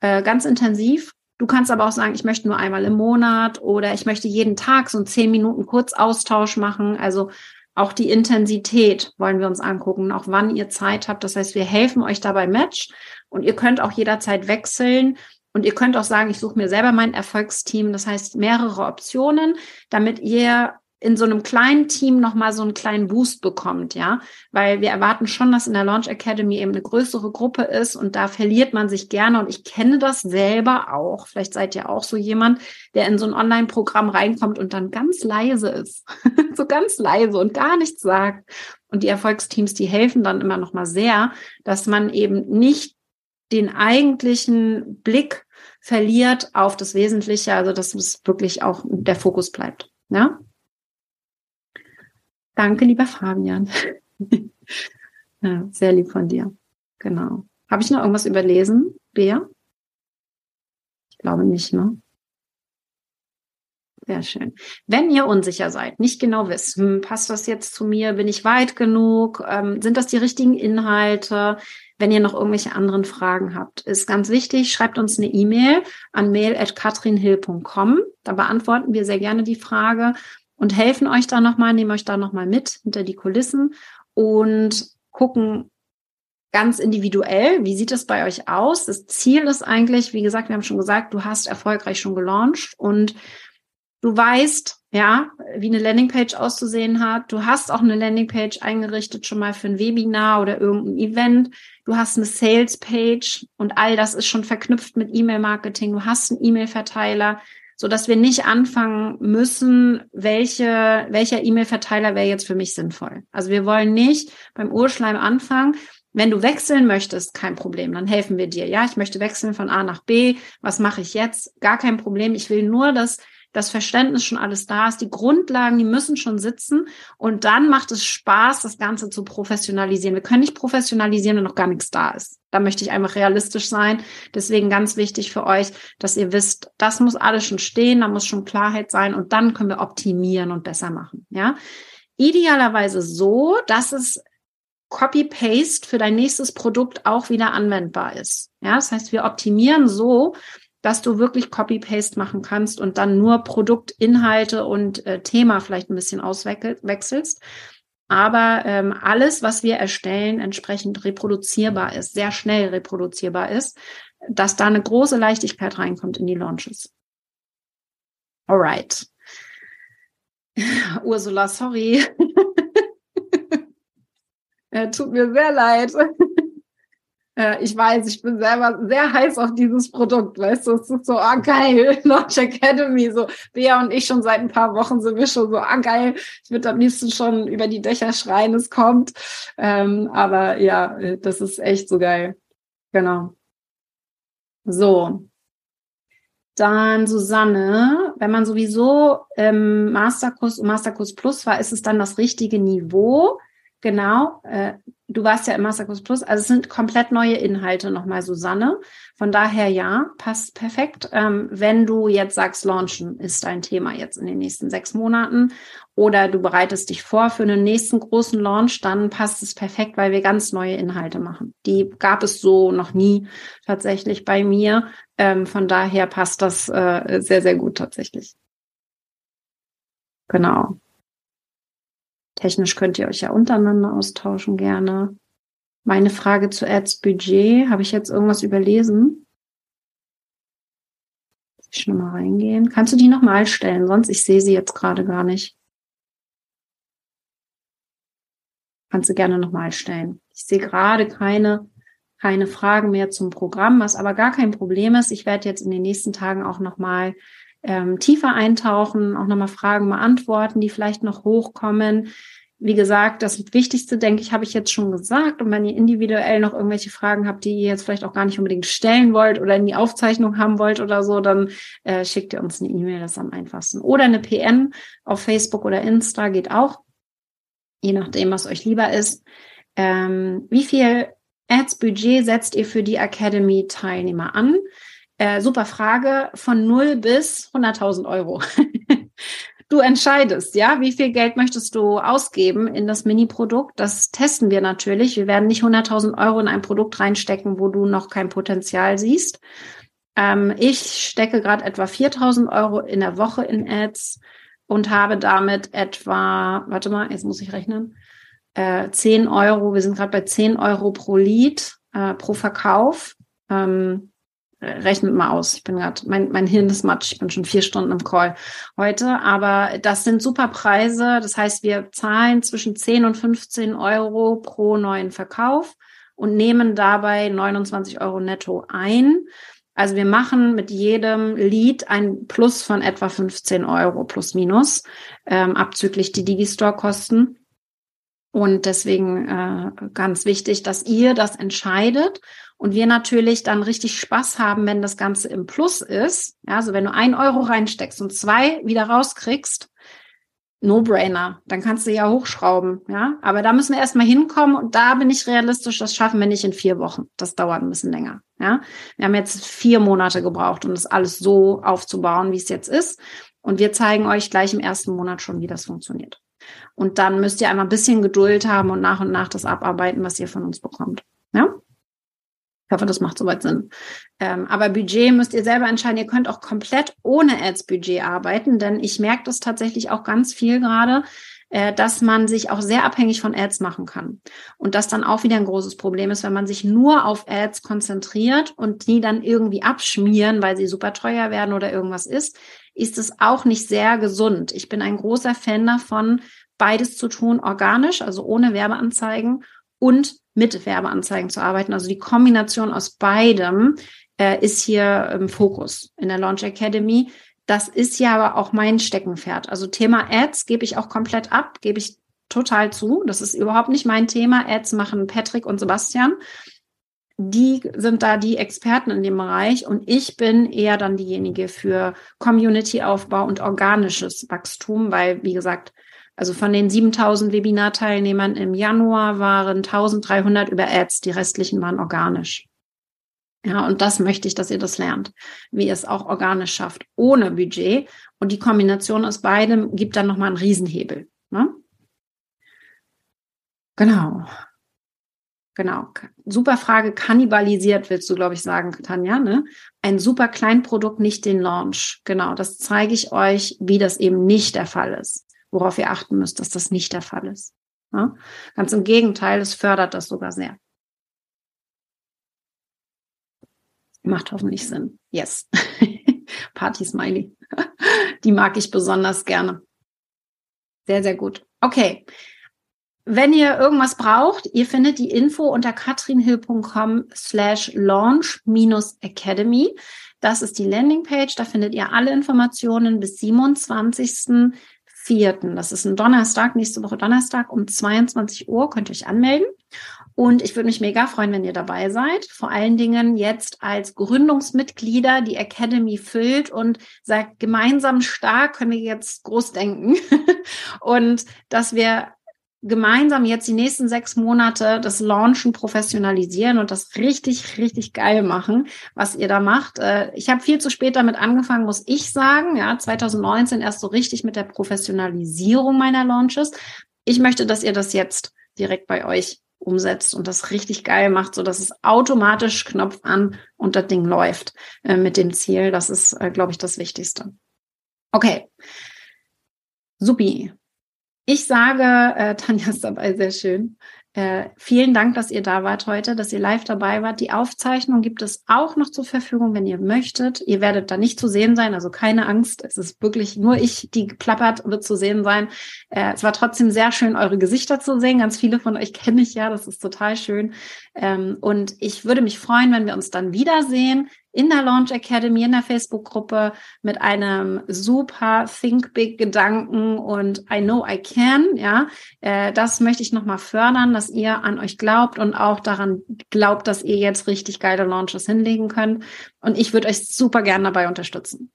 äh, ganz intensiv. Du kannst aber auch sagen, ich möchte nur einmal im Monat oder ich möchte jeden Tag so einen zehn Minuten Kurzaustausch machen. Also auch die Intensität wollen wir uns angucken, auch wann ihr Zeit habt. Das heißt, wir helfen euch dabei Match und ihr könnt auch jederzeit wechseln. Und ihr könnt auch sagen, ich suche mir selber mein Erfolgsteam. Das heißt, mehrere Optionen, damit ihr in so einem kleinen Team nochmal so einen kleinen Boost bekommt, ja. Weil wir erwarten schon, dass in der Launch Academy eben eine größere Gruppe ist und da verliert man sich gerne. Und ich kenne das selber auch. Vielleicht seid ihr auch so jemand, der in so ein Online-Programm reinkommt und dann ganz leise ist. so ganz leise und gar nichts sagt. Und die Erfolgsteams, die helfen dann immer nochmal sehr, dass man eben nicht den eigentlichen Blick verliert auf das Wesentliche, also dass es wirklich auch der Fokus bleibt. Ja? Danke, lieber Fabian. ja, sehr lieb von dir. Genau. Habe ich noch irgendwas überlesen, Bea? Ich glaube nicht, ne? Sehr schön. Wenn ihr unsicher seid, nicht genau wisst, hm, passt das jetzt zu mir, bin ich weit genug, ähm, sind das die richtigen Inhalte? Wenn ihr noch irgendwelche anderen Fragen habt, ist ganz wichtig, schreibt uns eine E-Mail an mail.katrinhill.com. Da beantworten wir sehr gerne die Frage und helfen euch da nochmal, nehmen euch da nochmal mit hinter die Kulissen und gucken ganz individuell, wie sieht es bei euch aus? Das Ziel ist eigentlich, wie gesagt, wir haben schon gesagt, du hast erfolgreich schon gelauncht und du weißt, ja, wie eine Landingpage auszusehen hat. Du hast auch eine Landingpage eingerichtet schon mal für ein Webinar oder irgendein Event. Du hast eine Salespage und all das ist schon verknüpft mit E-Mail-Marketing. Du hast einen E-Mail-Verteiler so dass wir nicht anfangen müssen, welche, welcher E-Mail-Verteiler wäre jetzt für mich sinnvoll. Also wir wollen nicht beim Urschleim anfangen. Wenn du wechseln möchtest, kein Problem, dann helfen wir dir. Ja, ich möchte wechseln von A nach B. Was mache ich jetzt? Gar kein Problem. Ich will nur, dass das Verständnis schon alles da ist, die Grundlagen, die müssen schon sitzen und dann macht es Spaß, das Ganze zu professionalisieren. Wir können nicht professionalisieren, wenn noch gar nichts da ist. Da möchte ich einfach realistisch sein. Deswegen ganz wichtig für euch, dass ihr wisst, das muss alles schon stehen, da muss schon Klarheit sein und dann können wir optimieren und besser machen. Ja, idealerweise so, dass es Copy-Paste für dein nächstes Produkt auch wieder anwendbar ist. Ja, das heißt, wir optimieren so, dass du wirklich Copy-Paste machen kannst und dann nur Produktinhalte und äh, Thema vielleicht ein bisschen auswechselst. Aber ähm, alles, was wir erstellen, entsprechend reproduzierbar ist, sehr schnell reproduzierbar ist, dass da eine große Leichtigkeit reinkommt in die Launches. Alright. Ursula, sorry. äh, tut mir sehr leid. Äh, ich weiß, ich bin selber sehr heiß auf dieses Produkt, weißt du, es ist so, ah geil, Launch Academy, so Bea und ich schon seit ein paar Wochen sind wir schon so, ah geil, ich würde am liebsten schon über die Dächer schreien, es kommt. Ähm, aber ja, das ist echt so geil. Genau. So. Dann Susanne, wenn man sowieso ähm, Masterkurs und Masterkurs Plus war, ist es dann das richtige Niveau? Genau, äh, du warst ja im Masterkurs Plus, also es sind komplett neue Inhalte nochmal, Susanne. Von daher ja, passt perfekt. Ähm, wenn du jetzt sagst, launchen ist dein Thema jetzt in den nächsten sechs Monaten oder du bereitest dich vor für einen nächsten großen Launch, dann passt es perfekt, weil wir ganz neue Inhalte machen. Die gab es so noch nie tatsächlich bei mir. Ähm, von daher passt das äh, sehr, sehr gut tatsächlich. Genau. Technisch könnt ihr euch ja untereinander austauschen gerne. Meine Frage zu Ads Budget, habe ich jetzt irgendwas überlesen? Muss ich schon mal reingehen? Kannst du die nochmal stellen? Sonst, ich sehe sie jetzt gerade gar nicht. Kannst du gerne nochmal stellen. Ich sehe gerade keine, keine Fragen mehr zum Programm, was aber gar kein Problem ist. Ich werde jetzt in den nächsten Tagen auch nochmal ähm, tiefer eintauchen, auch nochmal Fragen beantworten, die vielleicht noch hochkommen. Wie gesagt, das Wichtigste, denke ich, habe ich jetzt schon gesagt. Und wenn ihr individuell noch irgendwelche Fragen habt, die ihr jetzt vielleicht auch gar nicht unbedingt stellen wollt oder in die Aufzeichnung haben wollt oder so, dann äh, schickt ihr uns eine E-Mail, das ist am einfachsten. Oder eine PN auf Facebook oder Insta geht auch, je nachdem, was euch lieber ist. Ähm, wie viel Ads-Budget setzt ihr für die Academy-Teilnehmer an? Äh, super Frage. Von 0 bis 100.000 Euro. du entscheidest, ja, wie viel Geld möchtest du ausgeben in das Mini-Produkt. Das testen wir natürlich. Wir werden nicht 100.000 Euro in ein Produkt reinstecken, wo du noch kein Potenzial siehst. Ähm, ich stecke gerade etwa 4.000 Euro in der Woche in Ads und habe damit etwa, warte mal, jetzt muss ich rechnen, äh, 10 Euro, wir sind gerade bei 10 Euro pro Lead, äh, pro Verkauf. Ähm, rechnet mal aus. Ich bin gerade, mein, mein Hirn ist matsch. Ich bin schon vier Stunden im Call heute. Aber das sind super Preise. Das heißt, wir zahlen zwischen 10 und 15 Euro pro neuen Verkauf und nehmen dabei 29 Euro netto ein. Also wir machen mit jedem Lead ein Plus von etwa 15 Euro plus minus, ähm, abzüglich die Digistore-Kosten. Und deswegen äh, ganz wichtig, dass ihr das entscheidet und wir natürlich dann richtig Spaß haben, wenn das Ganze im Plus ist. Ja, also wenn du ein Euro reinsteckst und zwei wieder rauskriegst, No-brainer. Dann kannst du ja hochschrauben, ja. Aber da müssen wir erstmal hinkommen und da bin ich realistisch, das schaffen wir nicht in vier Wochen. Das dauert ein bisschen länger, ja. Wir haben jetzt vier Monate gebraucht, um das alles so aufzubauen, wie es jetzt ist. Und wir zeigen euch gleich im ersten Monat schon, wie das funktioniert. Und dann müsst ihr einmal ein bisschen Geduld haben und nach und nach das abarbeiten, was ihr von uns bekommt. Ja? Ich hoffe, das macht soweit Sinn. Ähm, aber Budget müsst ihr selber entscheiden. Ihr könnt auch komplett ohne Ads-Budget arbeiten, denn ich merke das tatsächlich auch ganz viel gerade, äh, dass man sich auch sehr abhängig von Ads machen kann. Und das dann auch wieder ein großes Problem ist, wenn man sich nur auf Ads konzentriert und die dann irgendwie abschmieren, weil sie super teuer werden oder irgendwas ist, ist es auch nicht sehr gesund. Ich bin ein großer Fan davon, beides zu tun, organisch, also ohne Werbeanzeigen und mit Werbeanzeigen zu arbeiten. Also die Kombination aus beidem äh, ist hier im Fokus in der Launch Academy. Das ist ja aber auch mein Steckenpferd. Also Thema Ads gebe ich auch komplett ab, gebe ich total zu. Das ist überhaupt nicht mein Thema. Ads machen Patrick und Sebastian. Die sind da die Experten in dem Bereich und ich bin eher dann diejenige für Community-Aufbau und organisches Wachstum, weil, wie gesagt, also von den 7000 Webinarteilnehmern im Januar waren 1300 über Ads, die restlichen waren organisch. Ja, und das möchte ich, dass ihr das lernt, wie ihr es auch organisch schafft, ohne Budget. Und die Kombination aus beidem gibt dann nochmal einen Riesenhebel. Ne? Genau. Genau. Super Frage. Kannibalisiert, willst du, glaube ich, sagen, Tanja, ne? Ein super Kleinprodukt, nicht den Launch. Genau. Das zeige ich euch, wie das eben nicht der Fall ist worauf ihr achten müsst, dass das nicht der Fall ist. Ja? Ganz im Gegenteil, es fördert das sogar sehr. Macht hoffentlich Sinn. Yes. Party Smiley. Die mag ich besonders gerne. Sehr, sehr gut. Okay. Wenn ihr irgendwas braucht, ihr findet die Info unter katrinhill.com slash launch minus academy. Das ist die Landingpage. Da findet ihr alle Informationen bis 27. 4. Das ist ein Donnerstag, nächste Woche Donnerstag um 22 Uhr. Könnt ihr euch anmelden. Und ich würde mich mega freuen, wenn ihr dabei seid. Vor allen Dingen jetzt als Gründungsmitglieder die Academy füllt und sagt, gemeinsam stark können wir jetzt groß denken. und dass wir gemeinsam jetzt die nächsten sechs Monate das Launchen professionalisieren und das richtig, richtig geil machen, was ihr da macht. Äh, ich habe viel zu spät damit angefangen, muss ich sagen. Ja, 2019 erst so richtig mit der Professionalisierung meiner Launches. Ich möchte, dass ihr das jetzt direkt bei euch umsetzt und das richtig geil macht, so dass es automatisch Knopf an und das Ding läuft äh, mit dem Ziel. Das ist, äh, glaube ich, das Wichtigste. Okay. Supi. Ich sage, äh, Tanja ist dabei sehr schön. Äh, vielen Dank, dass ihr da wart heute, dass ihr live dabei wart. Die Aufzeichnung gibt es auch noch zur Verfügung, wenn ihr möchtet. Ihr werdet da nicht zu sehen sein, also keine Angst. Es ist wirklich nur ich, die geplappert wird zu sehen sein. Äh, es war trotzdem sehr schön, eure Gesichter zu sehen. Ganz viele von euch kenne ich ja, das ist total schön. Ähm, und ich würde mich freuen, wenn wir uns dann wiedersehen in der Launch Academy, in der Facebook-Gruppe mit einem super Think Big Gedanken und I know I can. Ja, äh, das möchte ich nochmal fördern, dass ihr an euch glaubt und auch daran glaubt, dass ihr jetzt richtig geile Launches hinlegen könnt. Und ich würde euch super gerne dabei unterstützen.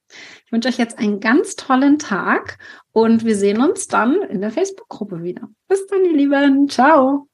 Ich wünsche euch jetzt einen ganz tollen Tag und wir sehen uns dann in der Facebook-Gruppe wieder. Bis dann, ihr Lieben. Ciao.